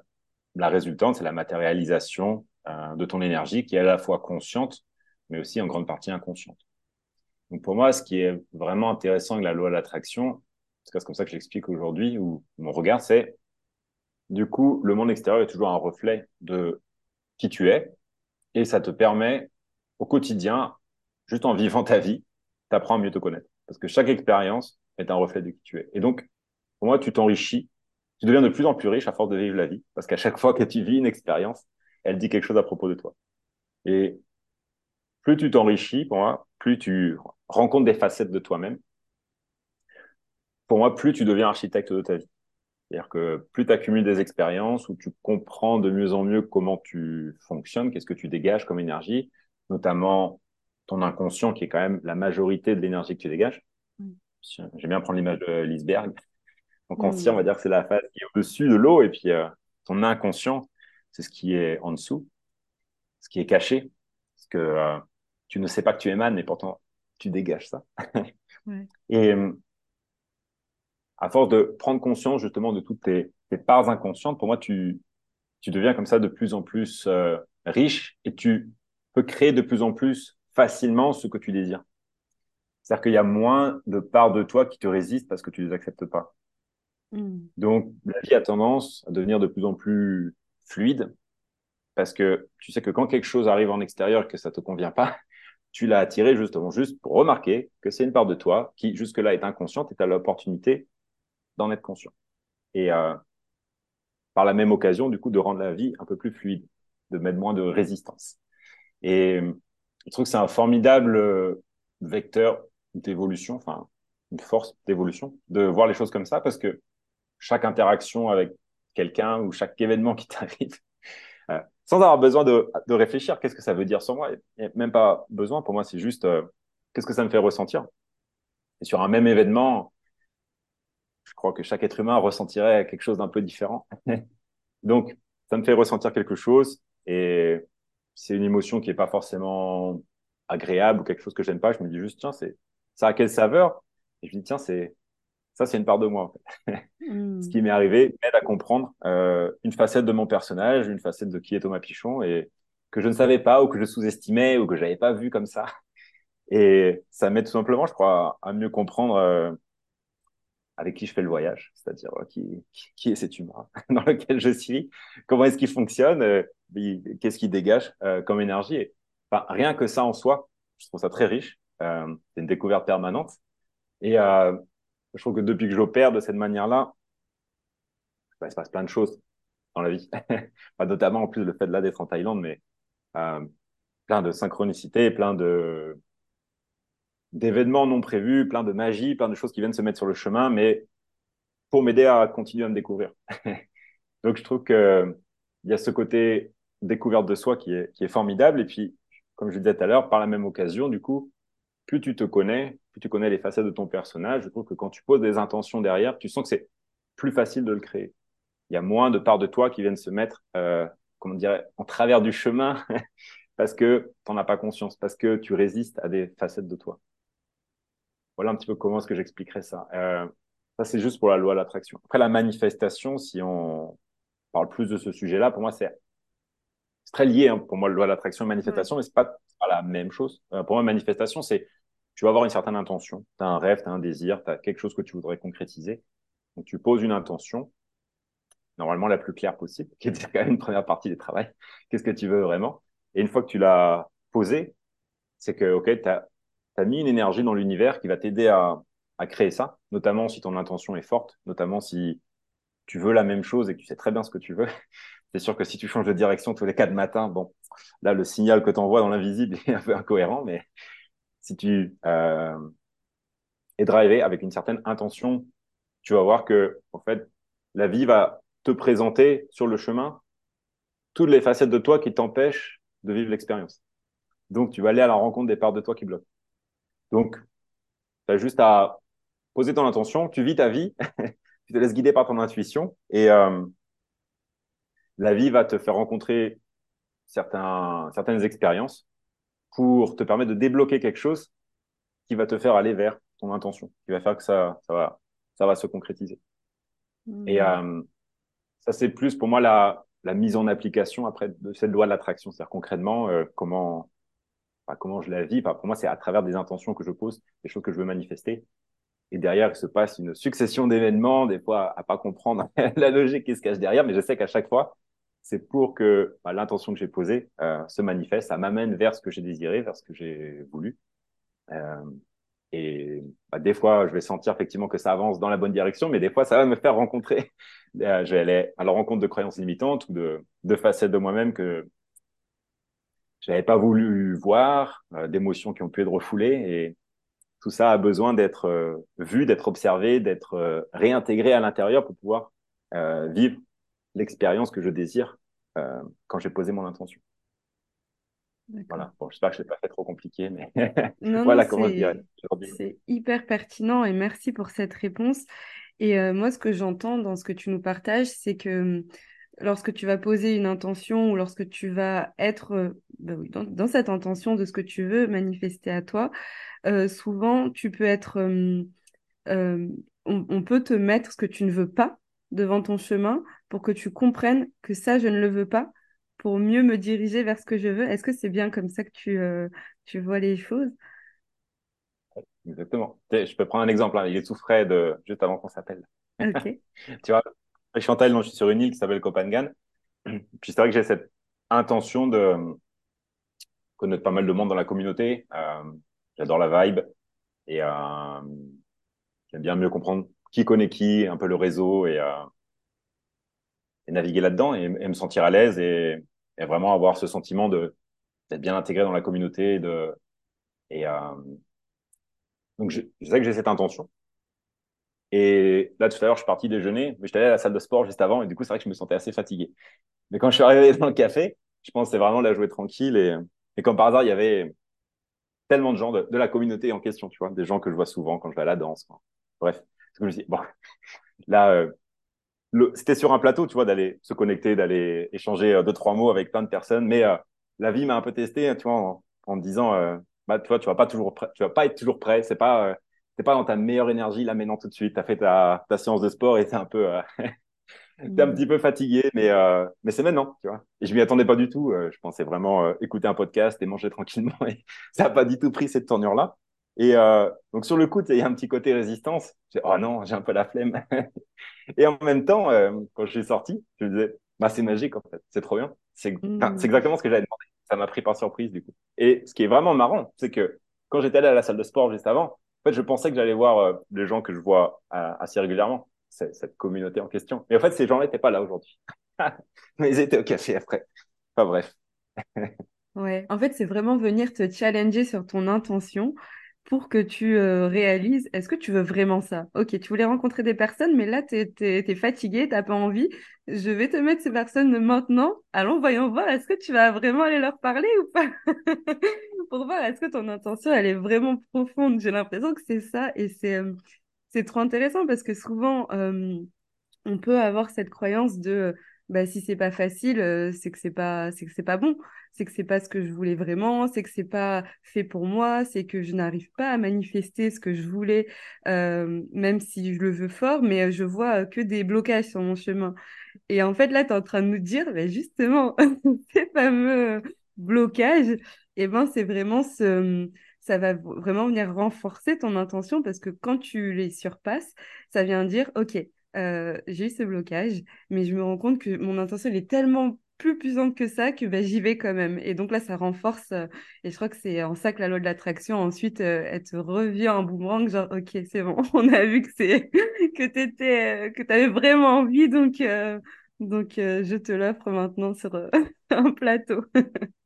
la résultante, c'est la matérialisation euh, de ton énergie qui est à la fois consciente, mais aussi en grande partie inconsciente. Donc pour moi, ce qui est vraiment intéressant avec la loi de l'attraction, c'est comme ça que j'explique aujourd'hui, ou mon regard, c'est du coup, le monde extérieur est toujours un reflet de qui tu es, et ça te permet au quotidien, juste en vivant ta vie, t'apprends à mieux te connaître. Parce que chaque expérience est un reflet de qui tu es. Et donc, pour moi, tu t'enrichis, tu deviens de plus en plus riche à force de vivre la vie, parce qu'à chaque fois que tu vis une expérience, elle dit quelque chose à propos de toi. Et plus tu t'enrichis, pour moi, plus tu rencontres des facettes de toi-même. Pour moi, plus tu deviens architecte de ta vie. C'est-à-dire que plus tu accumules des expériences où tu comprends de mieux en mieux comment tu fonctionnes, qu'est-ce que tu dégages comme énergie, notamment ton inconscient qui est quand même la majorité de l'énergie que tu dégages. J'aime bien prendre l'image de l'iceberg. Ton conscient, on va dire que c'est la phase qui est au-dessus de l'eau et puis euh, ton inconscient, c'est ce qui est en dessous, ce qui est caché, ce que euh, tu ne sais pas que tu émanes, mais pourtant tu dégages ça. Et euh, à force de prendre conscience justement de toutes tes, parts inconscientes, pour moi, tu, tu deviens comme ça de plus en plus euh, riche et tu peux créer de plus en plus facilement ce que tu désires. C'est-à-dire qu'il y a moins de parts de toi qui te résistent parce que tu les acceptes pas. Hmm. Donc, la vie a tendance à devenir de plus en plus fluide parce que tu sais que quand quelque chose arrive en extérieur et que ça te convient pas, tu l'as attiré justement juste pour remarquer que c'est une part de toi qui jusque-là est inconsciente et tu as l'opportunité d'en être conscient. Et euh, par la même occasion, du coup, de rendre la vie un peu plus fluide, de mettre moins de résistance. Et je trouve que c'est un formidable euh, vecteur d'évolution, enfin, une force d'évolution, de voir les choses comme ça, parce que chaque interaction avec quelqu'un ou chaque événement qui t'arrive, euh, sans avoir besoin de, réfléchir, qu'est-ce que ça veut dire sur moi a même pas besoin, pour moi, c'est juste euh, qu'est-ce que ça me fait ressentir. Et sur un même événement, je crois que chaque être humain ressentirait quelque chose d'un peu différent. Donc, ça me fait ressentir quelque chose et c'est une émotion qui est pas forcément agréable ou quelque chose que j'aime pas. Je me dis juste, tiens, c'est, ça a quelle saveur? Et je me dis, tiens, c'est, ça, c'est une part de moi. En fait. Ce qui m'est arrivé m'aide à comprendre euh, une facette de mon personnage, une facette de qui est Thomas Pichon et que je ne savais pas ou que je sous-estimais ou que j'avais pas vu comme ça. Et ça m'aide tout simplement, je crois, à mieux comprendre euh, avec qui je fais le voyage, c'est-à-dire euh, qui, qui, est cet humain dans lequel je suis, comment est-ce qu'il fonctionne, qu'est-ce qu'il dégage euh, comme énergie? Rien que ça en soi, je trouve ça très riche. c'est une découverte permanente. Et je trouve que depuis que j'opère de cette manière-là, bah, il se passe plein de choses dans la vie. notamment en plus le fait de là d'être en Thaïlande, mais plein de synchronicité, plein de d'événements non prévus, plein de magie, plein de choses qui viennent se mettre sur le chemin, mais pour m'aider à continuer à me découvrir. Donc, je trouve que il y a ce côté découverte de soi qui est, qui est formidable. Et puis, comme je le disais tout à l'heure, par la même occasion, du coup, plus tu te connais, plus tu connais les facettes de ton personnage, je trouve que quand tu poses des intentions derrière, tu sens que c'est plus facile de le créer. Il y a moins de parts de toi qui viennent se mettre, euh, comment dirait, en travers du chemin parce que tu n'en as pas conscience, parce que tu résistes à des facettes de toi. Voilà un petit peu comment est-ce que j'expliquerais ça. Euh, ça, c'est juste pour la loi de l'attraction. Après, la manifestation, si on parle plus de ce sujet-là, pour moi, c'est très lié. Hein, pour moi, la loi de l'attraction et manifestation, mais c'est pas, pas la même chose. Euh, pour moi, manifestation, c'est tu vas avoir une certaine intention. Tu as un rêve, tu as un désir, tu as quelque chose que tu voudrais concrétiser. Donc, tu poses une intention, normalement la plus claire possible, qui est quand même une première partie du travail. Qu'est-ce que tu veux vraiment? Et une fois que tu l'as posé, c'est que, OK, tu as tu as mis une énergie dans l'univers qui va t'aider à, à créer ça, notamment si ton intention est forte, notamment si tu veux la même chose et que tu sais très bien ce que tu veux. C'est sûr que si tu changes de direction tous les quatre matins, bon, là, le signal que tu envoies dans l'invisible est un peu incohérent, mais si tu euh, es drivé avec une certaine intention, tu vas voir que, en fait, la vie va te présenter sur le chemin toutes les facettes de toi qui t'empêchent de vivre l'expérience. Donc, tu vas aller à la rencontre des parts de toi qui bloquent. Donc, tu as juste à poser ton intention, tu vis ta vie, tu te laisses guider par ton intuition et euh, la vie va te faire rencontrer certains, certaines expériences pour te permettre de débloquer quelque chose qui va te faire aller vers ton intention, qui va faire que ça, ça, va, ça va se concrétiser. Mmh. Et euh, ça, c'est plus pour moi la, la mise en application après de cette loi de l'attraction, c'est-à-dire concrètement euh, comment comment je la vis. pour moi, c'est à travers des intentions que je pose, des choses que je veux manifester. Et derrière, il se passe une succession d'événements, des fois à pas comprendre la logique qui se cache derrière, mais je sais qu'à chaque fois, c'est pour que bah, l'intention que j'ai posée euh, se manifeste, ça m'amène vers ce que j'ai désiré, vers ce que j'ai voulu. Euh, et bah, des fois, je vais sentir effectivement que ça avance dans la bonne direction, mais des fois, ça va me faire rencontrer, euh, je vais aller à la rencontre de croyances limitantes ou de, de facettes de moi-même que je n'avais pas voulu voir, euh, d'émotions qui ont pu être refoulées. Tout ça a besoin d'être euh, vu, d'être observé, d'être euh, réintégré à l'intérieur pour pouvoir euh, vivre l'expérience que je désire quand j'ai posé mon intention. Voilà. Bon, j'espère que je n'ai pas fait trop compliqué, mais voilà comment je dirais. C'est hyper pertinent et merci pour cette réponse. Et moi, ce que j'entends dans ce que tu nous partages, c'est que hum, lorsque tu vas poser une intention ou lorsque tu vas être bah oui, dans, dans, cette intention de ce que tu veux manifester à toi, euh, souvent tu peux être, hum, euh, on, on, peut te mettre ce que tu ne veux pas devant ton chemin pour que tu comprennes que ça, je ne le veux pas, pour mieux me diriger vers ce que je veux. Est-ce que c'est bien comme ça que tu, euh, tu vois les choses? Exactement. Je peux prendre un exemple. Hein. Il est tout frais de juste avant qu'on s'appelle. Ok. tu vois, Chantal, je suis sur une île qui s'appelle Copenhague. Puis c'est vrai que j'ai cette intention de connaître pas mal de monde dans la communauté. Euh, J'adore la vibe et euh, j'aime bien mieux comprendre qui connaît qui, un peu le réseau et, euh, naviguer là-dedans et, me sentir à l'aise et, et, vraiment avoir ce sentiment de d'être bien intégré dans la communauté. De, et euh, donc je, je sais que j'ai cette intention. Et là, tout à l'heure, je suis parti déjeuner, mais j'étais allé à la salle de sport juste avant, et du coup, c'est vrai que je me sentais assez fatigué. Mais quand je suis arrivé dans le café, je pense c'est vraiment la jouer tranquille, et, et comme par hasard, il y avait tellement de gens de, la communauté en question, tu vois, des gens que je vois souvent quand je vais à la danse. Bref, je dis, bon, là, euh, c'était sur un plateau, tu vois, d'aller se connecter, d'aller échanger euh, deux, trois mots avec plein de personnes, mais euh, la vie m'a un peu testé, tu vois, en, me disant, bah, tu vois, tu vas pas toujours tu vas pas être toujours prêt, c'est pas, t'es pas dans ta meilleure énergie là maintenant tout de suite, tu as fait ta, ta séance de sport et t'es un peu, t'es un petit peu fatigué, mais, euh, mais c'est maintenant, tu vois. Et je m'y attendais pas du tout. Euh, je pensais vraiment euh, écouter un podcast et manger tranquillement. Et ça n'a pas du tout pris cette tournure-là. Et donc sur le coup, il y a un petit côté résistance. J'ai oh non, j'ai un peu la flemme. et en même temps, quand je suis sorti, je me disais, bah c'est magique en fait, c'est trop bien. C'est mmh. exactement ce que j'avais demandé. Ça m'a pris par surprise du coup. Et ce qui est vraiment marrant, c'est que quand j'étais allé à la salle de sport juste avant, en fait, je pensais que j'allais voir les gens que je vois assez régulièrement cette communauté en question. Mais en fait, ces gens-là n'étaient pas là aujourd'hui. Mais ils étaient au café après. Enfin bref. ouais, en fait, c'est vraiment venir te challenger sur ton intention pour que tu euh, réalises, est-ce que tu veux vraiment ça? Ok, tu voulais rencontrer des personnes, mais là, tu es, es, fatigué, tu pas envie. Je vais te mettre ces personnes maintenant. Allons, voyons voir, est-ce que tu vas vraiment aller leur parler ou pas? Pour voir, est-ce que ton intention, elle est vraiment profonde? J'ai l'impression que c'est ça et c'est... Euh, c'est trop intéressant parce que souvent, euh, on peut avoir cette croyance de bah, si c'est pas facile, euh, c'est que c'est pas, c'est que c'est pas bon, c'est que c'est pas ce que je voulais vraiment, c'est que c'est pas fait pour moi, c'est que je n'arrive pas à manifester ce que je voulais, euh, même si je le veux fort, mais je vois que des blocages sur mon chemin. Et en fait, là, tu es en train de nous dire, bah, justement, ces fameux blocages, et eh ben, c'est vraiment ce ça va vraiment venir renforcer ton intention parce que quand tu les surpasses, ça vient dire, OK, euh, j'ai eu ce blocage, mais je me rends compte que mon intention elle est tellement plus puissante que ça que bah, j'y vais quand même. Et donc là, ça renforce. Euh, et je crois que c'est en ça que la loi de l'attraction, ensuite, euh, elle te revient en boomerang, genre, OK, c'est bon, on a vu que c'est que t'étais, vraiment envie, donc, donc je te l'offre maintenant sur un plateau.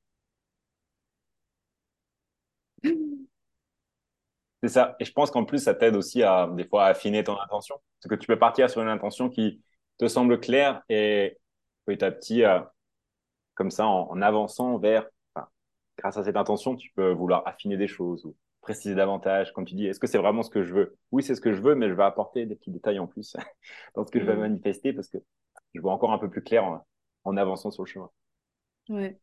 C'est ça. Et je pense qu'en plus, ça t'aide aussi à, des fois, à affiner ton intention. Parce que tu peux partir sur une intention qui te semble claire et petit à petit, euh, comme ça, en, en avançant vers, enfin, grâce à cette intention, tu peux vouloir affiner des choses ou préciser davantage. Comme tu dis, est-ce que c'est vraiment ce que je veux? Oui, c'est ce que je veux, mais je vais apporter des petits détails en plus dans ce que je vais mmh. manifester parce que je vois encore un peu plus clair en, en avançant sur le chemin. Ouais.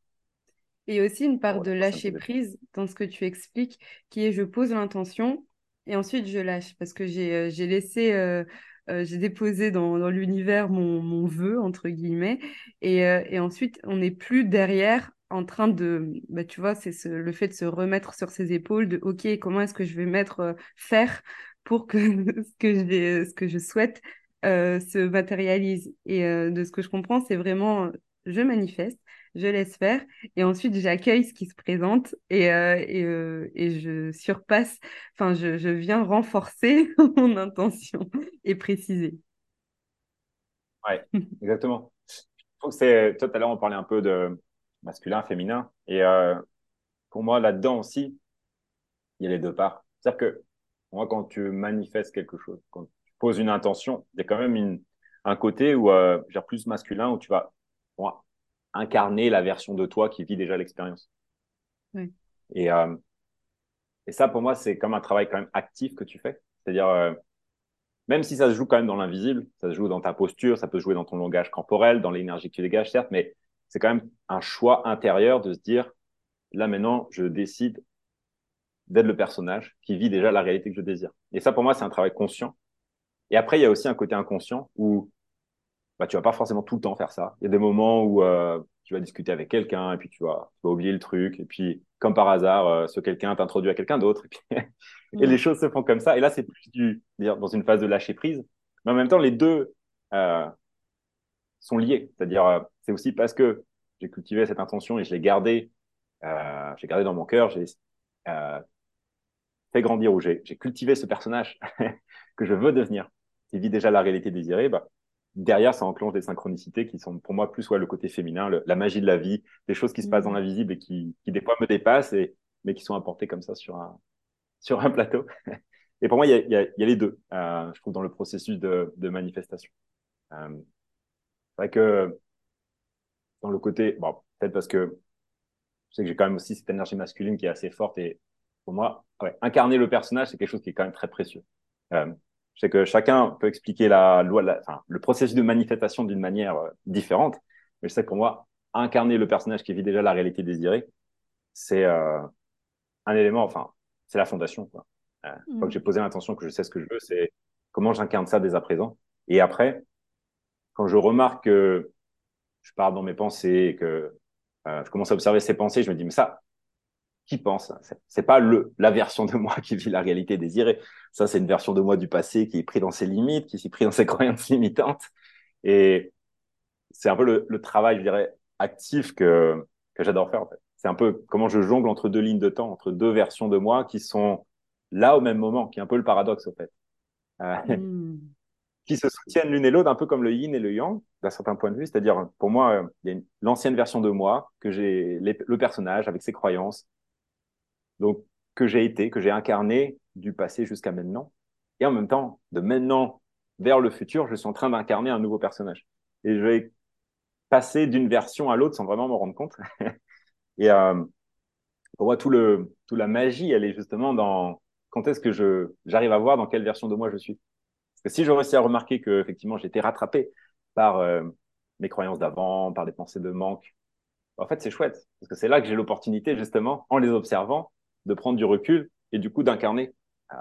Et aussi une part de lâcher prise dans ce que tu expliques, qui est je pose l'intention et ensuite je lâche. Parce que j'ai euh, laissé, euh, euh, j'ai déposé dans, dans l'univers mon, mon vœu, entre guillemets, et, euh, et ensuite on n'est plus derrière en train de, bah, tu vois, c'est ce, le fait de se remettre sur ses épaules, de OK, comment est-ce que je vais mettre, faire pour que ce que je, ce que je souhaite se matérialise. Et de ce que je comprends, c'est vraiment, je manifeste, je laisse faire, et ensuite j'accueille ce qui se présente et, et, et, je surpasse, enfin, je, je viens renforcer mon intention et préciser. Ouais, exactement. c'est, toi, tout à l'heure, on parlait un peu de masculin, féminin. Et euh, pour moi, là-dedans aussi, il y a les deux parts. C'est-à-dire que moi, quand tu manifestes quelque chose, quand tu poses une intention, il y a quand même une, un côté où, euh, genre plus masculin, où tu vas incarner la version de toi qui vit déjà l'expérience. Oui. Et, euh, et ça, pour moi, c'est comme un travail quand même actif que tu fais. C'est-à-dire, euh, même si ça se joue quand même dans l'invisible, ça se joue dans ta posture, ça peut jouer dans ton langage corporel, dans l'énergie que tu dégages, certes, mais c'est quand même un choix intérieur de se dire, là maintenant, je décide d'être le personnage qui vit déjà la réalité que je désire. Et ça, pour moi, c'est un travail conscient. Et après, il y a aussi un côté inconscient où bah, tu vas pas forcément tout le temps faire ça. Il y a des moments où euh, tu vas discuter avec quelqu'un et puis tu vas, tu vas oublier le truc. Et puis, comme par hasard, euh, ce quelqu'un t'introduit à quelqu'un d'autre. Et, et, les choses se font comme ça. Et là, c'est plus du, dans une phase de lâcher prise. Mais en même temps, les deux euh, sont liés. C'est-à-dire, euh, c'est aussi parce que j'ai cultivé cette intention et je l'ai gardée, euh, j'ai gardé dans mon cœur, j'ai euh, fait grandir ou j'ai cultivé ce personnage que je veux devenir, qui vit déjà la réalité désirée. Bah, derrière, ça enclenche des synchronicités qui sont pour moi plus ouais, le côté féminin, le, la magie de la vie, des choses qui se passent dans mmh. l'invisible et qui, qui des fois me dépassent, et, mais qui sont apportées comme ça sur un, sur un plateau. et pour moi, il y a, y, a, y a, les deux, euh, je trouve, dans le processus de, de manifestation. Euh, c'est vrai que dans le côté, bon, peut-être parce que je sais que j'ai quand même aussi cette énergie masculine qui est assez forte et pour moi, ouais, incarner le personnage, c'est quelque chose qui est quand même très précieux. Euh, je sais que chacun peut expliquer la loi, la, enfin, le processus de manifestation d'une manière euh, différente, mais je sais que pour moi, incarner le personnage qui vit déjà la réalité désirée, c'est euh, un élément, enfin, c'est la fondation. Quoi. Euh, Une fois que mm. j'ai posé l'intention que je sais ce que je veux, c'est comment j'incarne ça dès à présent. Et après, quand je remarque que je pars dans mes pensées que euh, je commence à observer ces pensées, je me dis, mais ça, qui pense C'est pas le, la version de moi qui vit la réalité désirée. Ça, c'est une version de moi du passé qui est pris dans ses limites, qui s'est pris dans ses croyances limitantes. Et c'est un peu le, le, travail, je dirais, actif que, que j'adore faire, en fait. C'est un peu comment je jongle entre deux lignes de temps, entre deux versions de moi qui sont là au même moment, qui est un peu le paradoxe, en fait. Euh, mm qui se soutiennent l'une et l'autre, un peu comme le yin et le yang, d'un certain point de vue. C'est-à-dire, pour moi, il y a l'ancienne version de moi, que j'ai le personnage avec ses croyances, donc que j'ai été, que j'ai incarné du passé jusqu'à maintenant. Et en même temps, de maintenant vers le futur, je suis en train d'incarner un nouveau personnage. Et je vais passer d'une version à l'autre sans vraiment m'en rendre compte. et euh, pour moi, tout le, toute la magie, elle est justement dans quand est-ce que je j'arrive à voir dans quelle version de moi je suis si je réussis à remarquer que effectivement j'étais rattrapé par euh, mes croyances d'avant, par des pensées de manque, en fait c'est chouette parce que c'est là que j'ai l'opportunité justement, en les observant, de prendre du recul et du coup d'incarner euh,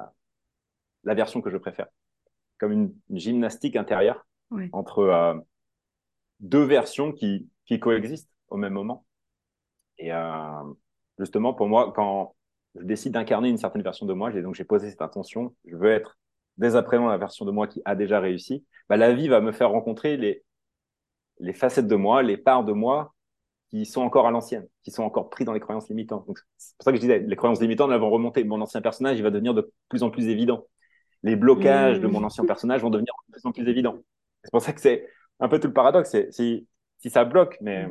la version que je préfère, comme une, gymnastique intérieure entre euh, deux versions qui, qui coexistent au même moment. Et justement pour moi, quand je décide d'incarner une certaine version de moi, j'ai donc j'ai posé cette intention, je veux être dès après la version de moi qui a déjà réussi, bah, la vie va me faire rencontrer les, les facettes de moi, les parts de moi qui sont encore à l'ancienne, qui sont encore pris dans les croyances limitantes. c'est pour ça que je disais, les croyances limitantes elles vont remonter. Mon ancien personnage, il va devenir de plus en plus évident. Les blocages de mon mmh. ancien personnage vont devenir de plus en plus évidents. C'est pour ça que c'est un peu tout le paradoxe. Si, si ça bloque, mais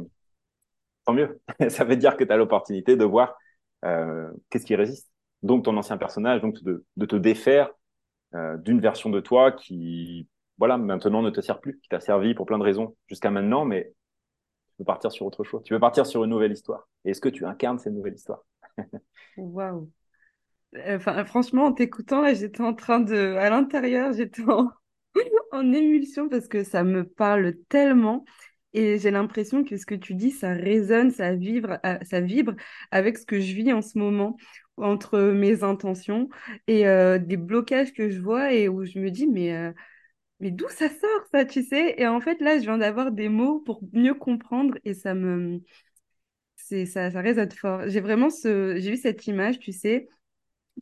tant mieux. ça veut dire que tu as l'opportunité de voir euh, qu'est-ce qui résiste. Donc ton ancien personnage, donc de, de te défaire euh, d'une version de toi qui, voilà, maintenant ne te sert plus, qui t'a servi pour plein de raisons jusqu'à maintenant, mais tu veux partir sur autre chose. Tu veux partir sur une nouvelle histoire. Et est-ce que tu incarnes cette nouvelle histoire? Waouh. Enfin, franchement, en t'écoutant, j'étais en train de, à l'intérieur, j'étais en... émulsion parce que ça me parle tellement. Et j'ai l'impression que ce que tu dis, ça résonne, ça vibre, euh, ça vibre avec ce que je vis en ce moment entre mes intentions et euh, des blocages que je vois et où je me dis, mais, euh, mais d'où ça sort ça, tu sais? Et en fait, là, je viens d'avoir des mots pour mieux comprendre et ça me, c'est ça, ça résonne fort. J'ai vraiment ce, j'ai vu cette image, tu sais,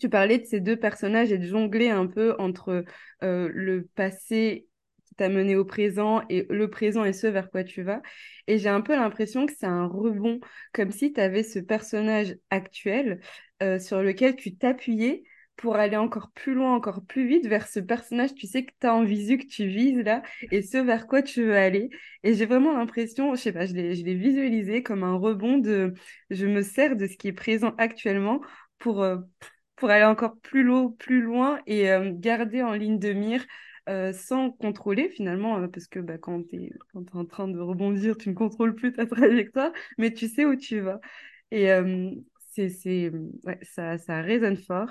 tu parlais de ces deux personnages et de jongler un peu entre euh, le passé qui t'a mené au présent et le présent et ce vers quoi tu vas. Et j'ai un peu l'impression que c'est un rebond, comme si tu avais ce personnage actuel euh, sur lequel tu t'appuyais pour aller encore plus loin, encore plus vite vers ce personnage, tu sais, que tu as en visu, que tu vises là, et ce vers quoi tu veux aller. Et j'ai vraiment l'impression, je sais pas, je l'ai, visualisé comme un rebond de je me sers de ce qui est présent actuellement pour, euh, pour aller encore plus loin, plus loin et euh, garder en ligne de mire euh, sans contrôler finalement, parce que bah, quand tu es, es en train de rebondir, tu ne contrôles plus ta trajectoire, mais tu sais où tu vas. Et c'est, ouais, ça, ça résonne fort.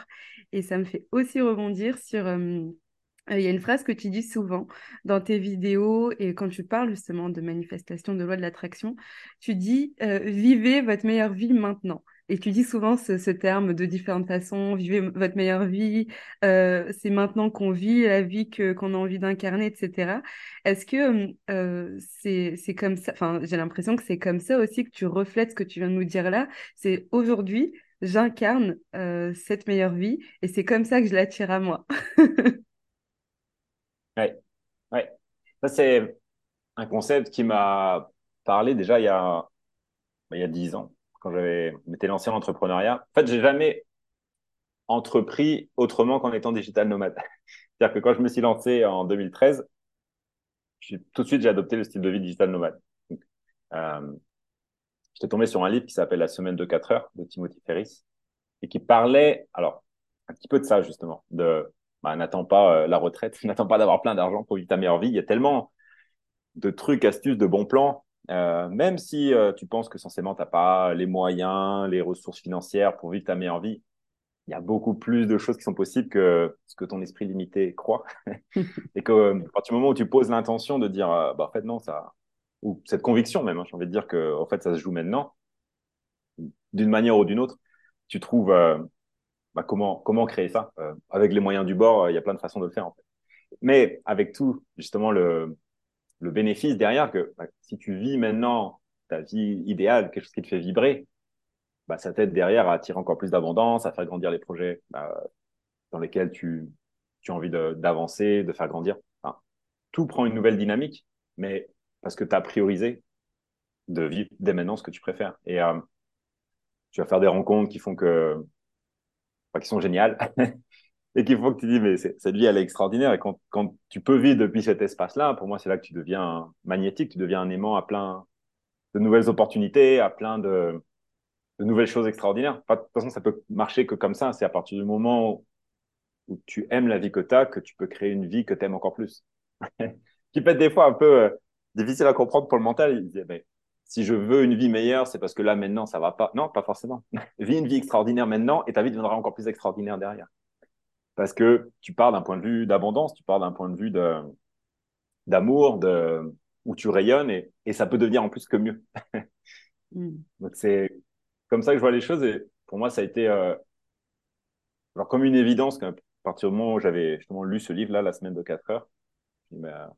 Et ça me fait aussi rebondir sur... il y a une phrase que tu dis souvent dans tes vidéos et quand tu parles justement de manifestation de loi de l'attraction, tu dis vivez votre meilleure vie maintenant. Et tu dis souvent ce, terme de différentes façons, vivez votre meilleure vie, euh, c'est maintenant qu'on vit la vie que qu'on a envie d'incarner, etc. Est-ce que euh, c'est c'est comme ça, enfin j'ai l'impression que c'est comme ça aussi que tu reflètes ce que tu viens de nous dire là, c'est aujourd'hui j'incarne euh, cette meilleure vie et c'est comme ça que je l'attire à moi. ouais, ouais. Ça c'est un concept qui m'a parlé déjà il y a il y a dix ans quand j'avais m'étais lancé en entrepreneuriat. En fait, j'ai jamais entrepris autrement qu'en étant digital nomade. C'est-à-dire que quand je me suis lancé en 2013, tout de suite, j'ai adopté le style de vie digital nomade. euh, j'étais tombé sur un livre qui s'appelle La semaine de 4 heures de Timothy Ferris et qui parlait, alors, un petit peu de ça, justement, de, bah, n'attends pas euh, la retraite, n'attends pas d'avoir plein d'argent pour vivre ta meilleure vie. Il y a tellement de trucs, astuces, de bons plans euh, même si euh, tu penses que censément, tu n'as pas les moyens, les ressources financières pour vivre ta meilleure vie, il y a beaucoup plus de choses qui sont possibles que ce que ton esprit limité croit. et que euh, à partir du moment où tu poses l'intention de dire, bah, en fait, non, ça, ou cette conviction même, hein, j'ai envie de dire que, en fait, ça se joue maintenant, d'une manière ou d'une autre, tu trouves bah, comment, comment créer ça? avec les moyens du bord, il y a plein de façons de le faire, en fait. Mais avec tout, justement, le, le bénéfice derrière que bah, si tu vis maintenant ta vie idéale, quelque chose qui te fait vibrer, bah, ça t'aide derrière à attirer encore plus d'abondance, à faire grandir les projets bah, dans lesquels tu, tu as envie d'avancer, de, faire grandir. tout prend une nouvelle dynamique, mais parce que tu as priorisé de vivre dès maintenant ce que tu préfères. Et euh, tu vas faire des rencontres qui font que, qui sont géniales. et qu'il faut que tu dis, mais cette vie, elle est extraordinaire. Et quand, quand tu peux vivre depuis cet espace-là, pour moi, c'est là que tu deviens magnétique, tu deviens un aimant à plein de nouvelles opportunités, à plein de, de nouvelles choses extraordinaires. de toute façon, ça peut marcher que comme ça. C'est à partir du moment où, tu aimes la vie que tu as que tu peux créer une vie que tu aimes encore plus. qui peut être des fois un peu euh, difficile à comprendre pour le mental. Il dit, mais si je veux une vie meilleure, c'est parce que là, maintenant, ça va pas. Non, pas forcément. Vis une vie extraordinaire maintenant et ta vie deviendra encore plus extraordinaire derrière parce que tu pars d'un point de vue d'abondance, tu pars d'un point de vue d'amour, de, où tu rayonnes et, et, ça peut devenir en plus que mieux. mm. Donc c'est comme ça que je vois les choses et pour moi ça a été euh, alors comme une évidence qu'à partir du moment où j'avais justement lu ce livre là la semaine de 4 heures, bah,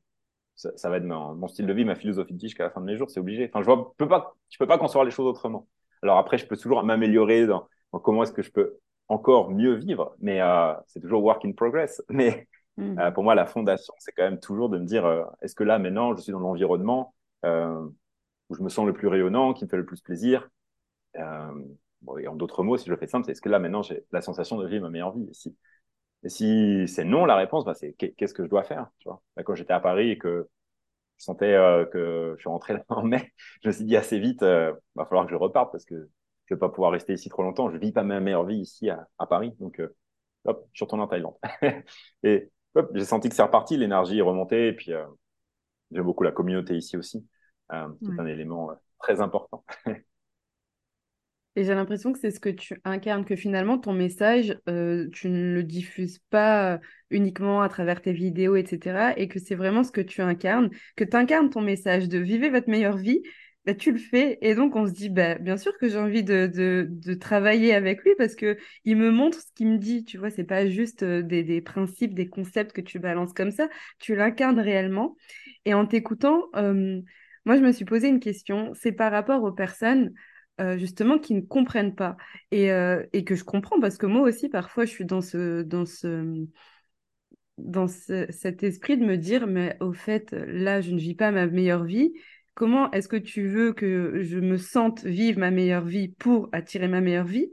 ça, ça, va être mon, mon, style de vie, ma philosophie de vie jusqu'à la fin de mes jours, c'est obligé. Enfin je vois, peux pas, je peux pas concevoir les choses autrement. Alors après je peux toujours m'améliorer dans, dans comment est-ce que je peux encore mieux vivre, mais euh, c'est toujours work in progress. Mais mm. euh, pour moi, la fondation, c'est quand même toujours de me dire, euh, est-ce que là, maintenant, je suis dans l'environnement où je me sens le plus rayonnant, qui me fait le plus plaisir bon, et En d'autres mots, si je le fais simple, c'est est-ce que là, maintenant, j'ai la sensation de vivre ma meilleure vie? Si, Et si c'est non, la réponse, bah, c'est qu'est-ce que je dois faire tu vois? Quand j'étais à Paris et que je sentais que je suis rentré là en mai, je me suis dit assez vite, il va falloir que je reparte parce que je vais pas pouvoir rester ici trop longtemps. Je vis pas ma meilleure vie ici à, Paris. Donc, euh, hop, je suis retourné en Thaïlande. et hop, j'ai senti que c'est reparti, l'énergie est remontée. Et puis, euh, j'aime beaucoup la communauté ici aussi, euh, qui est un élément euh, très important. Et j'ai l'impression que c'est ce que tu incarnes, que finalement ton message, tu ne le diffuses pas uniquement à travers tes vidéos, etc. Et que c'est vraiment ce que tu incarnes, que tu incarnes ton message de vivre votre meilleure vie, bah, tu le fais. Et donc, on se dit, bah, bien sûr que j'ai envie de, de, travailler avec lui parce que il me montre ce qu'il me dit. Tu vois, c'est pas juste euh, des, des, principes, des concepts que tu balances comme ça. Tu l'incarnes réellement. Et en t'écoutant, euh, moi, je me suis posé une question. C'est par rapport aux personnes euh, justement qui ne comprennent pas et, et, que je comprends parce que moi aussi parfois je suis dans ce dans ce dans cet esprit de me dire mais au fait là je ne vis pas ma meilleure vie comment est-ce que tu veux que je me sente vivre ma meilleure vie pour attirer ma meilleure vie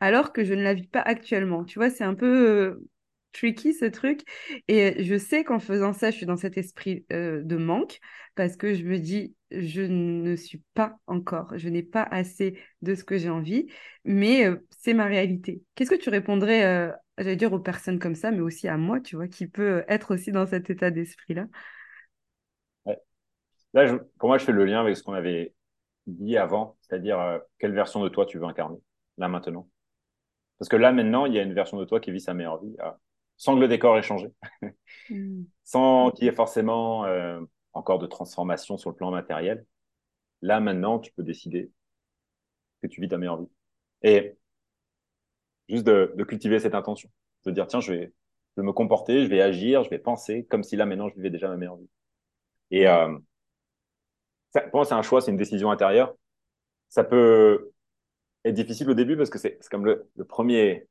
alors que je ne la vis pas actuellement? Tu vois c'est un peu euh, tricky ce truc. Et je sais qu'en faisant ça, je suis dans cet esprit euh, de manque parce que je me dis, je ne suis pas encore, je n'ai pas assez de ce que j'ai envie, mais euh, c'est ma réalité. Qu'est-ce que tu répondrais, j'allais dire aux personnes comme ça, mais aussi à moi, tu vois, qui peut être aussi dans cet état d'esprit-là? Là, pour moi, je fais le lien avec ce qu'on avait dit avant, c'est-à-dire quelle version de toi tu veux incarner, là maintenant. Parce que là, maintenant, il y a une version de toi qui vit sa meilleure vie sans que le décor ait changé, mm. sans qu'il y ait forcément euh, encore de transformation sur le plan matériel. Là, maintenant, tu peux décider que tu vis ta meilleure vie. Et juste de, cultiver cette intention, de dire, tiens, je vais, me comporter, je vais agir, je vais penser comme si là, maintenant, je vivais déjà ma meilleure vie. Et euh, pour moi, c'est un choix, c'est une décision intérieure. Ça peut être difficile au début parce que c'est comme le, premier,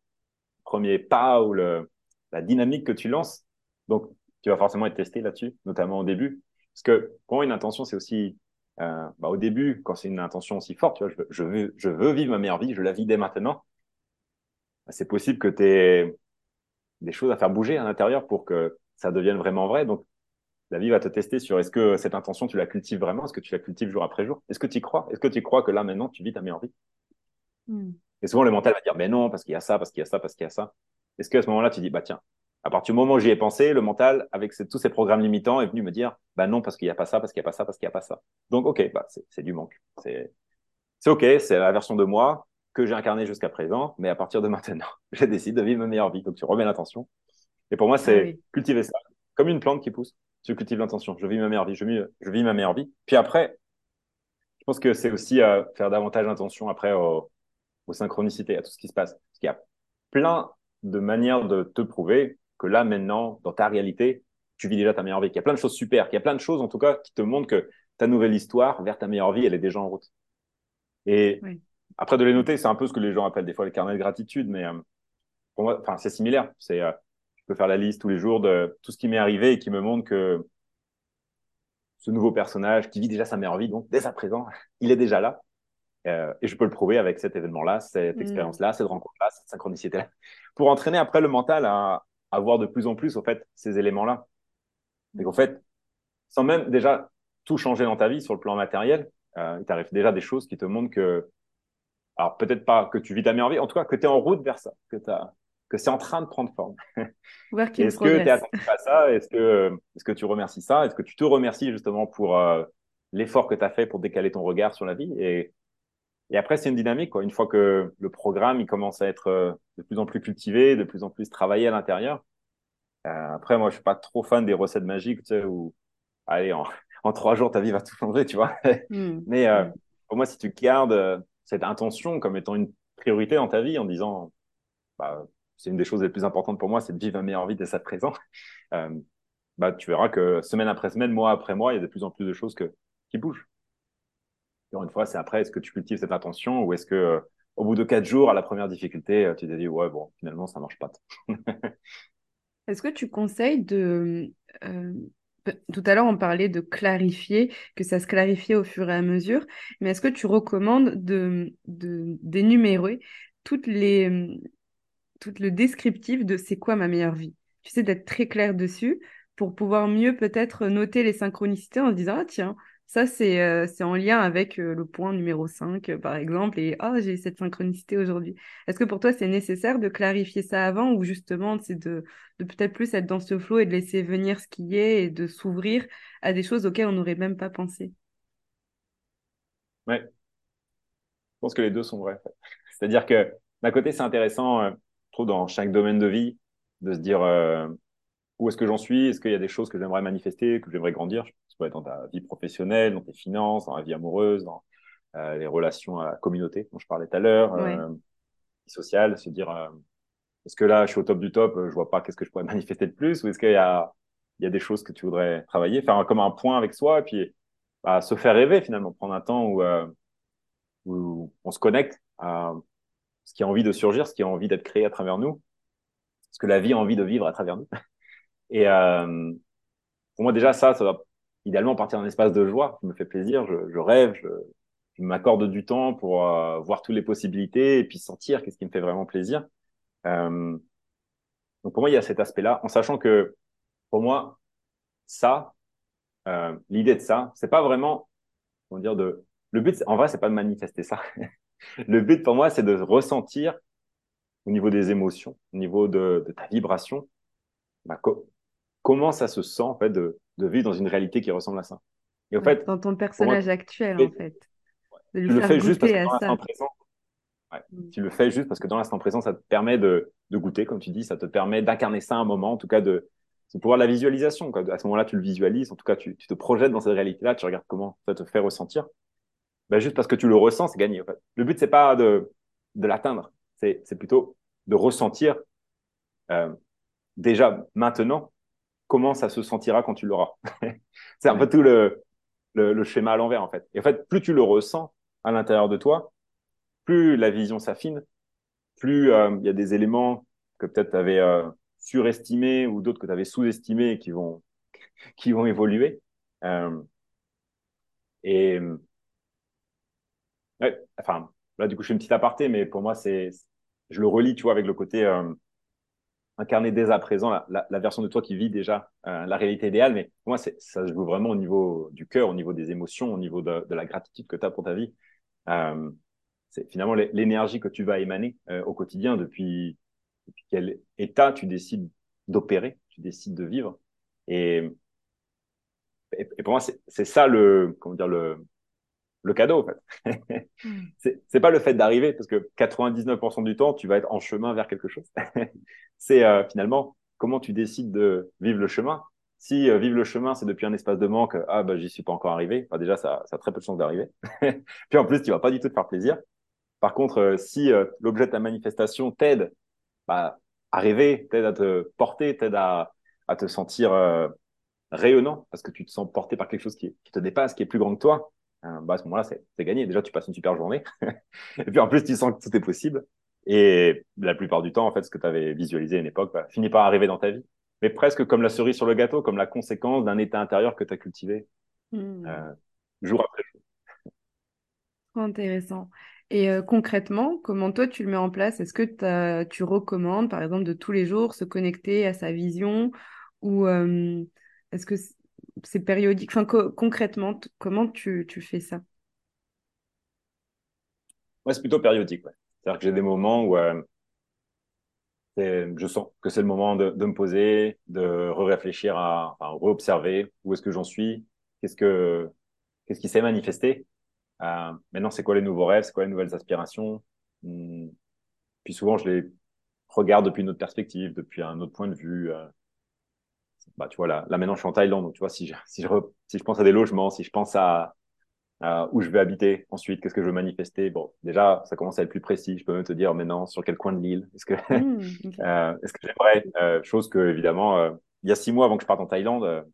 premier pas ou la dynamique que tu lances. Donc, tu vas forcément être testé là-dessus, notamment au début. Parce que pour moi, une intention, c'est aussi, euh, bah, au début, quand c'est une intention aussi forte, tu vois, je veux, je veux, vivre ma meilleure vie, je la vis dès maintenant. Bah, c'est possible que tu aies des choses à faire bouger à l'intérieur pour que ça devienne vraiment vrai. Donc, la vie va te tester sur est-ce que cette intention, tu la cultives vraiment? Est-ce que tu la cultives jour après jour? Est-ce que tu y crois? Est-ce que tu crois que là, maintenant, tu vis ta meilleure vie? Hmm. Et souvent, le mental va dire, mais non, parce qu'il y a ça, parce qu'il y a ça, parce qu'il y a ça. Est-ce qu'à ce, moment-là, tu dis, bah tiens, à partir du moment où j'y ai pensé, le mental, avec tous ces programmes limitants, est venu me dire, bah non, parce qu'il n'y a pas ça, parce qu'il n'y a pas ça, parce qu'il n'y a pas ça. Donc, ok, bah, c'est du manque. C'est ok, c'est la version de moi que j'ai incarnée jusqu'à présent, mais à partir de maintenant, je décide de vivre ma meilleure vie. Donc, tu remets l'intention. Et pour moi, c'est ah cultiver ça, comme une plante qui pousse. Tu cultives l'intention. Je vis ma meilleure vie. Je vis, je vis ma meilleure vie. Puis après, je pense que c'est aussi euh, faire davantage attention après aux, aux synchronicités, à tout ce qui se passe. Parce qu'il y a plein de manière de te prouver que là, maintenant, dans ta réalité, tu vis déjà ta meilleure vie. Il y a plein de choses super, qu'il y a plein de choses, en tout cas, qui te montrent que ta nouvelle histoire vers ta meilleure vie, elle est déjà en route. Et après, de les noter, c'est un peu ce que les gens appellent des fois le carnet de gratitude, mais euh, pour moi, enfin, c'est similaire. C'est, euh, je peux faire la liste tous les jours de tout ce qui m'est arrivé et qui me montre que ce nouveau personnage qui vit déjà sa meilleure vie, donc dès à présent, il est déjà là. Euh, et je peux le prouver avec cet événement-là, cette mm. expérience-là, cette rencontre-là, cette synchronicité-là, pour entraîner après le mental à, à voir de plus en plus, au fait, ces éléments-là. Et qu'en fait, sans même déjà tout changer dans ta vie sur le plan matériel, euh, il t'arrive déjà des choses qui te montrent que, alors peut-être pas que tu vis ta meilleure vie, en tout cas que tu es en route vers ça, que, que c'est en train de prendre forme. Est-ce que tu es attentif à ça? Est-ce que, est que tu remercies ça? Est-ce que tu te remercies justement pour euh, l'effort que tu as fait pour décaler ton regard sur la vie? Et et après, c'est une dynamique. Quoi. Une fois que le programme il commence à être euh, de plus en plus cultivé, de plus en plus travaillé à l'intérieur. Euh, après, moi, je suis pas trop fan des recettes magiques, tu sais, où, allez, en, en trois jours, ta vie va tout changer, tu vois. Hmm. Mais euh, hmm. pour moi, si tu gardes cette intention comme étant une priorité dans ta vie, en disant, bah, c'est une des choses les plus importantes pour moi, c'est de vivre ma meilleure vie dès sa présent, euh, bah, tu verras que semaine après semaine, mois après mois, il y a de plus en plus de choses que, qui bougent encore une fois, c'est après, est-ce que tu cultives cette intention ou est-ce que euh, au bout de quatre jours, à la première difficulté, euh, tu te dis, ouais, bon, finalement, ça marche pas. est-ce que tu conseilles de... Tout à l'heure, on parlait de clarifier, que ça se clarifie au fur et à mesure, mais est-ce que tu recommandes de, d'énumérer toutes les, tout le descriptif de c'est quoi ma meilleure vie Tu sais, d'être très clair dessus pour pouvoir mieux peut-être noter les synchronicités en se disant, ah tiens, ça, c'est euh, en lien avec euh, le point numéro 5, euh, par exemple, et ah, j'ai cette synchronicité aujourd'hui. Est-ce que pour toi, c'est nécessaire de clarifier ça avant ou justement, c'est de, de peut-être plus être dans ce flow et de laisser venir ce qui est et de s'ouvrir à des choses auxquelles on n'aurait même pas pensé? Ouais. Je pense que les deux sont vrais. C'est-à-dire que d'un côté, c'est intéressant, trouve, dans chaque domaine de vie, de se dire où est-ce que j'en suis? Est-ce qu'il y a des choses que j'aimerais manifester, que j'aimerais grandir? Ça peut être dans ta vie professionnelle, dans tes finances, dans la vie amoureuse, dans euh, les relations à la communauté dont je parlais tout à l'heure, ouais. euh, sociale, se dire euh, est-ce que là je suis au top du top, je vois pas qu'est-ce que je pourrais manifester de plus, ou est-ce qu'il y a il y a des choses que tu voudrais travailler, faire comme un point avec soi, et puis bah, se faire rêver finalement, prendre un temps où euh, où on se connecte à ce qui a envie de surgir, ce qui a envie d'être créé à travers nous, ce que la vie a envie de vivre à travers nous. Et euh, pour moi, déjà, ça, ça doit idéalement partir d'un espace de joie qui me fait plaisir. Je, je rêve, je, je m'accorde du temps pour euh, voir toutes les possibilités et puis sentir qu'est-ce qui me fait vraiment plaisir. Euh, donc pour moi, il y a cet aspect-là, en sachant que pour moi, ça, euh, l'idée de ça, c'est pas vraiment, comment dire, de, le but, en vrai, c'est pas de manifester ça. le but pour moi, c'est de ressentir au niveau des émotions, au niveau de, de ta vibration, bah, co comment ça se sent en fait de, de, vivre dans une réalité qui ressemble à ça. Et en fait, dans ton personnage moi, actuel, en fait. Tu le fais juste parce que dans l'instant présent, ouais, mm. tu le fais juste parce que dans l'instant présent, ça te permet de, de, goûter, comme tu dis, ça te permet d'incarner ça un moment, en tout cas de, c'est pouvoir la visualisation. Quoi. À ce moment-là, tu le visualises, en tout cas, tu, tu te projettes dans cette réalité-là, tu regardes comment ça te fait ressentir. Ben, juste parce que tu le ressens, c'est gagné. En fait. Le but, c'est pas de, de l'atteindre, c'est, plutôt de ressentir euh, déjà maintenant comment ça se sentira quand tu l'auras. c'est un peu tout le, le, le, schéma à l'envers, en fait. Et en fait, plus tu le ressens à l'intérieur de toi, plus la vision s'affine, plus euh, il y a des éléments que peut-être tu avais euh, surestimés ou d'autres que tu avais sous-estimés qui vont, qui vont évoluer. Et ouais, enfin, là, du coup, je fais une petite aparté, mais pour moi, c'est, je le relis, tu vois, avec le côté euh, incarner dès à présent la, version de toi qui vit déjà euh, la réalité idéale. Mais pour moi, ça se joue vraiment au niveau du cœur, au niveau des émotions, au niveau de, la gratitude que tu as pour ta vie. Euh, c'est finalement l'énergie que tu vas émaner au quotidien depuis, depuis, quel état tu décides d'opérer, tu décides de vivre. Et, et, et pour moi, c'est ça le, comment dire, le, le cadeau, en fait. mm. c'est pas le fait d'arriver, parce que 99% du temps, tu vas être en chemin vers quelque chose. c'est euh, finalement comment tu décides de vivre le chemin. Si euh, vivre le chemin, c'est depuis un espace de manque, ah bah j'y suis pas encore arrivé, bah, déjà ça, ça a très peu de chances d'arriver. Puis en plus, tu vas pas du tout te faire plaisir. Par contre, euh, si l'objet de ta manifestation t'aide bah, à rêver, t'aide à te porter, t'aide à, à te sentir rayonnant, parce que tu te sens porté par quelque chose qui, qui te dépasse, qui est plus grand que toi, bah, à ce moment-là, c'est gagné. Déjà, tu passes une super journée. et puis en plus, tu sens que tout est possible. Et la plupart du temps, en fait, ce que tu avais visualisé à une époque bah, finit par arriver dans ta vie. Mais presque comme la cerise sur le gâteau, comme la conséquence d'un état intérieur que tu as cultivé mmh. euh, jour après jour. Intéressant. Et euh, concrètement, comment toi tu le mets en place? Est-ce que tu recommandes, par exemple, de tous les jours se connecter à sa vision? Ou euh, est-ce que c'est périodique Enfin, co concrètement, comment tu, tu, fais ça? Ouais, c'est plutôt périodique. Ouais. C'est-à-dire que j'ai des moments où euh, je sens que c'est le moment de, de, me poser, de réfléchir à, enfin, re-observer où est-ce que j'en suis, qu'est-ce que qu'est-ce qui s'est manifesté. Euh, maintenant, c'est quoi les nouveaux rêves, c'est quoi les nouvelles aspirations? Hum. Puis souvent, je les regarde depuis une autre perspective, depuis un autre point de vue. Euh, bah, tu vois, là, là maintenant, je suis en Thaïlande, donc tu vois, si je, si je, si je pense à des logements, si je pense à, où je vais habiter ensuite, qu'est-ce que je veux manifester. Bon, déjà, ça commence à être plus précis. Je peux même te dire maintenant sur quel coin de l'île. Est-ce que, mmh, okay. euh, est-ce que j'aimerais euh, chose que évidemment, euh, il y a six mois avant que je parte en Thaïlande,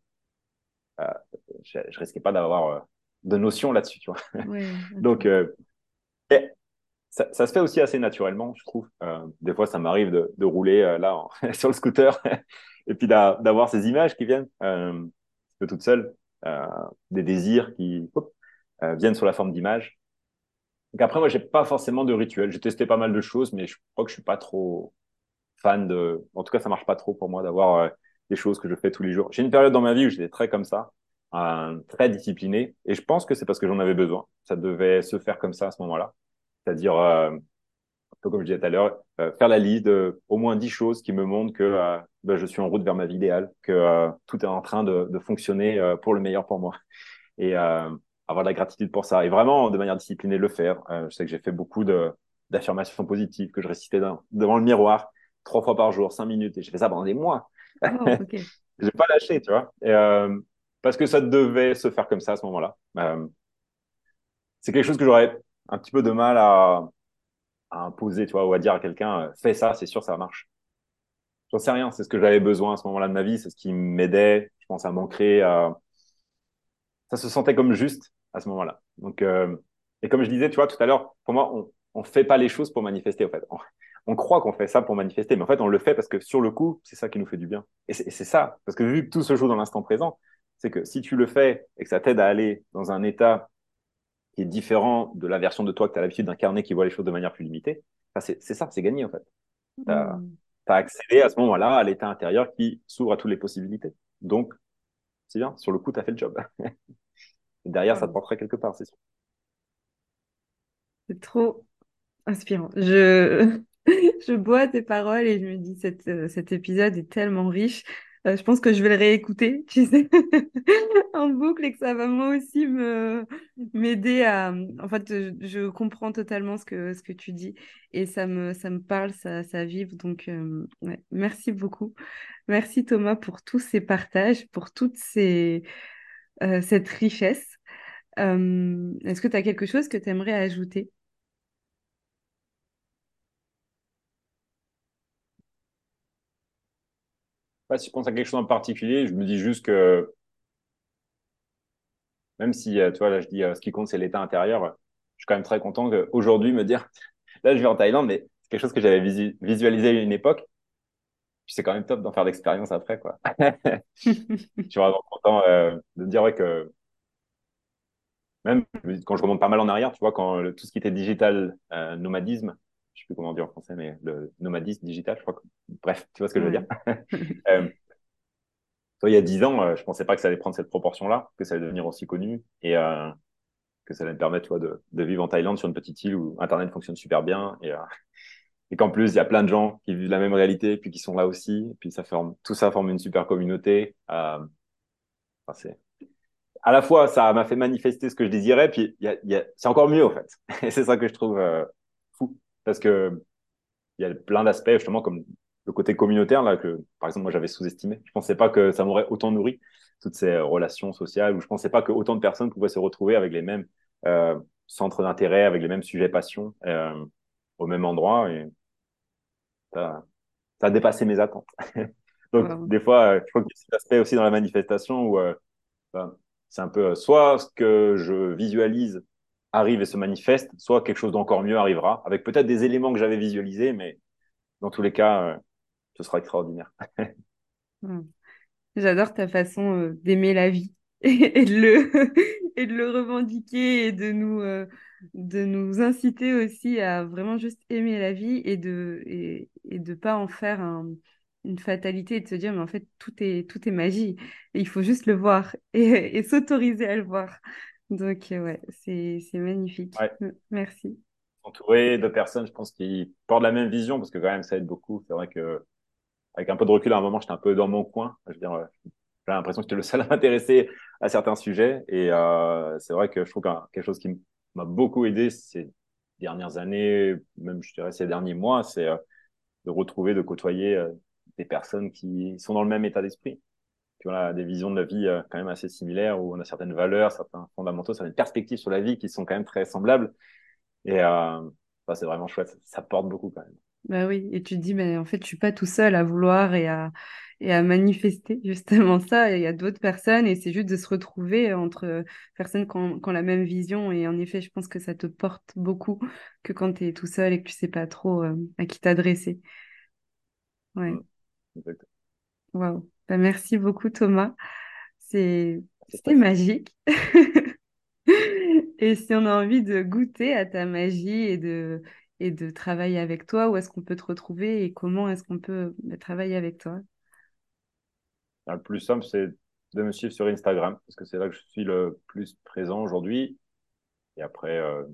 je, je risquais pas d'avoir de notions là-dessus, tu vois. Okay. Donc, ça, se fait aussi assez naturellement, je trouve. des fois, ça m'arrive de, de, rouler là en, sur le scooter et puis d'avoir ces images qui viennent un peu toutes seules, des désirs qui euh, viennent sur la forme d'image. Donc après, moi, j'ai pas forcément de rituel. J'ai testé pas mal de choses, mais je crois que je suis pas trop fan de. En tout cas, ça marche pas trop pour moi d'avoir euh, des choses que je fais tous les jours. J'ai une période dans ma vie où j'étais très comme ça, euh, très discipliné, et je pense que c'est parce que j'en avais besoin. Ça devait se faire comme ça à ce moment-là, c'est-à-dire euh, un peu comme je disais tout à l'heure, euh, faire la liste de au moins dix choses qui me montrent que euh, ben, je suis en route vers ma vie idéale, que tout est en train de, de fonctionner pour le meilleur pour moi. Et avoir de la gratitude pour ça et vraiment de manière disciplinée le faire. Je sais que j'ai fait beaucoup de d'affirmations positives que je récitais dans, devant le miroir trois fois par jour, cinq minutes et j'ai fait ça pendant des mois. Oh, okay. j'ai pas lâché, tu vois. Et, euh, parce que ça devait se faire comme ça à ce moment-là. Euh, c'est quelque chose que j'aurais un petit peu de mal à, imposer, tu vois, ou à dire à quelqu'un, euh, fais ça, c'est sûr, ça marche. J'en sais rien, c'est ce que j'avais besoin à ce moment-là de ma vie, c'est ce qui m'aidait, je pense, à m'ancrer, à... ça se sentait comme juste à ce moment-là. Donc, euh, Et comme je disais, tu vois, tout à l'heure, pour moi, on ne fait pas les choses pour manifester, en fait. On, croit qu'on fait ça pour manifester, mais en fait, on le fait parce que sur le coup, c'est ça qui nous fait du bien. Et c'est ça, parce que vu que tout se joue dans l'instant présent, c'est que si tu le fais et que ça t'aide à aller dans un état qui est différent de la version de toi que tu as l'habitude d'incarner, qui voit les choses de manière plus limitée, c'est ça, c'est gagné, en fait. Tu as, mmh. accédé à ce moment-là à l'état intérieur qui s'ouvre à toutes les possibilités. Donc, c'est bien, sur le coup, tu as fait le job. derrière, ça te porterait quelque part, c'est sûr. C'est trop inspirant. Je, je bois tes paroles et je me dis, cette, euh, cet épisode est tellement riche. Euh, je pense que je vais le réécouter, tu sais, en boucle et que ça va moi aussi me m'aider à. En fait, je, comprends totalement ce que ce que tu dis et ça me ça me parle, ça ça vibre. Donc, euh, merci beaucoup, merci Thomas pour tous ces partages, pour toute ces cette richesse. Est-ce que tu as quelque chose que tu aimerais ajouter? Si je pense à quelque chose en particulier, je me dis juste que même si, euh, tu vois, là, je dis euh, ce qui compte, c'est l'état intérieur, je suis quand même très content qu'aujourd'hui me dire, là, je vais en Thaïlande, mais c'est quelque chose que j'avais visualisé à une époque. C'est quand même top d'en faire l'expérience après, quoi. je suis vraiment content euh, de dire ouais, que même quand je remonte pas mal en arrière, tu vois, quand tout ce qui était digital nomadisme, je sais plus comment dire en français, mais le nomadisme digital, je crois que, bref, tu vois ce que je veux dire. euh, toi, il y a dix ans, euh, je pensais pas que ça allait prendre cette proportion-là, que ça allait devenir aussi connu et euh, que ça allait me permettre, tu vois, de, de, vivre en Thaïlande sur une petite île où Internet fonctionne super bien et, euh, et qu'en plus, il y a plein de gens qui vivent la même réalité puis qui sont là aussi. Et puis ça forme, tout ça forme une super communauté. Euh, enfin, c'est à la fois, ça m'a fait manifester ce que je désirais, puis y a, y a, c'est encore mieux, en fait. Et c'est ça que je trouve parce que il y a plein d'aspects, justement, comme le côté communautaire, là, que, par exemple, moi, j'avais sous-estimé. Je pensais pas que ça m'aurait autant nourri, toutes ces relations sociales, ou je pensais pas que autant de personnes pouvaient se retrouver avec les mêmes euh, centres d'intérêt, avec les mêmes sujets passion, euh, au même endroit, et ça, ça a dépassé mes attentes. Donc, des fois, euh, je crois qu'il y a cet aspect aussi dans la manifestation où ben, c'est un peu soit ce que je visualise arrive et se manifeste, soit quelque chose d'encore mieux arrivera, avec peut-être des éléments que j'avais visualisés, mais dans tous les cas, euh, ce sera extraordinaire. Hmm. J'adore ta façon euh, d'aimer la vie et de le et de le revendiquer et de nous euh, de nous inciter aussi à vraiment juste aimer la vie et de et, et de pas en faire une fatalité et de se dire mais en fait tout est tout est magie et il faut juste le voir et s'autoriser à le voir donc, euh, ouais, c'est, c'est magnifique. Merci. Entouré de personnes, je pense, qui portent la même vision, parce que quand même, ça aide beaucoup. C'est vrai que, avec un peu de recul, à un moment, j'étais un peu dans mon coin. Je veux dire, euh, j'ai l'impression que j'étais le seul à m'intéresser à certains sujets. Et euh, c'est vrai que je trouve que quelque chose qui m'a beaucoup aidé ces dernières années, même je dirais ces derniers mois, c'est de retrouver, de côtoyer des personnes qui sont dans le même état d'esprit qui ont des visions de la vie euh, quand même assez similaires, où on a certaines valeurs, certains fondamentaux, certaines perspectives sur la vie qui sont quand même très semblables. Et euh, c'est vraiment chouette, ça porte beaucoup quand même. Bah oui, et tu te dis, mais en fait, je suis pas tout seul à vouloir et à, et à manifester justement ça. Il y a d'autres personnes et c'est juste de se retrouver entre personnes qui ont, qui ont, la même vision. Et en effet, je pense que ça te porte beaucoup que quand tu es tout seul et que tu sais pas trop euh, à qui t'adresser. Ouais. Mmh, Waouh. Bah, merci beaucoup, Thomas. C'est, c'était magique. Et si on a envie de goûter à ta magie et de, et de travailler avec toi, où est-ce qu'on peut te retrouver et comment est-ce qu'on peut bah, travailler avec toi? Bah, le plus simple, c'est de me suivre sur Instagram, parce que c'est là que je suis le plus présent aujourd'hui. Et après, euh,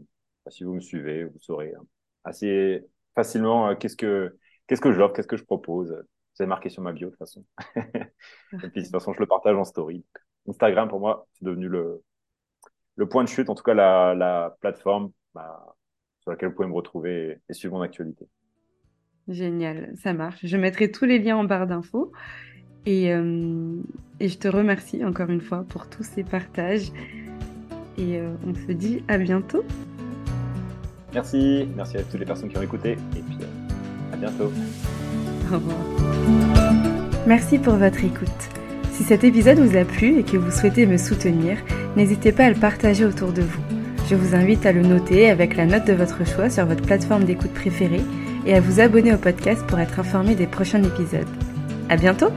si vous me suivez, vous saurez hein, assez facilement euh, qu'est-ce que qu'est-ce que j'offre, qu'est-ce que je propose. C'est marqué sur ma bio de toute façon. et puis de toute façon, je le partage en story. Instagram, pour moi, c'est devenu le, le point de chute, en tout cas la, la plateforme bah, sur laquelle vous pouvez me retrouver et, suivre mon actualité. Génial, ça marche. Je mettrai tous les liens en barre d'infos. Et, euh, et, je te remercie encore une fois pour tous ces partages. Et euh, on se dit à bientôt. Merci, merci à toutes les personnes qui ont écouté. Et puis à bientôt. Au revoir. Merci pour votre écoute. Si cet épisode vous a plu et que vous souhaitez me soutenir, n'hésitez pas à le partager autour de vous. Je vous invite à le noter avec la note de votre choix sur votre plateforme d'écoute préférée et à vous abonner au podcast pour être informé des prochains épisodes. À bientôt!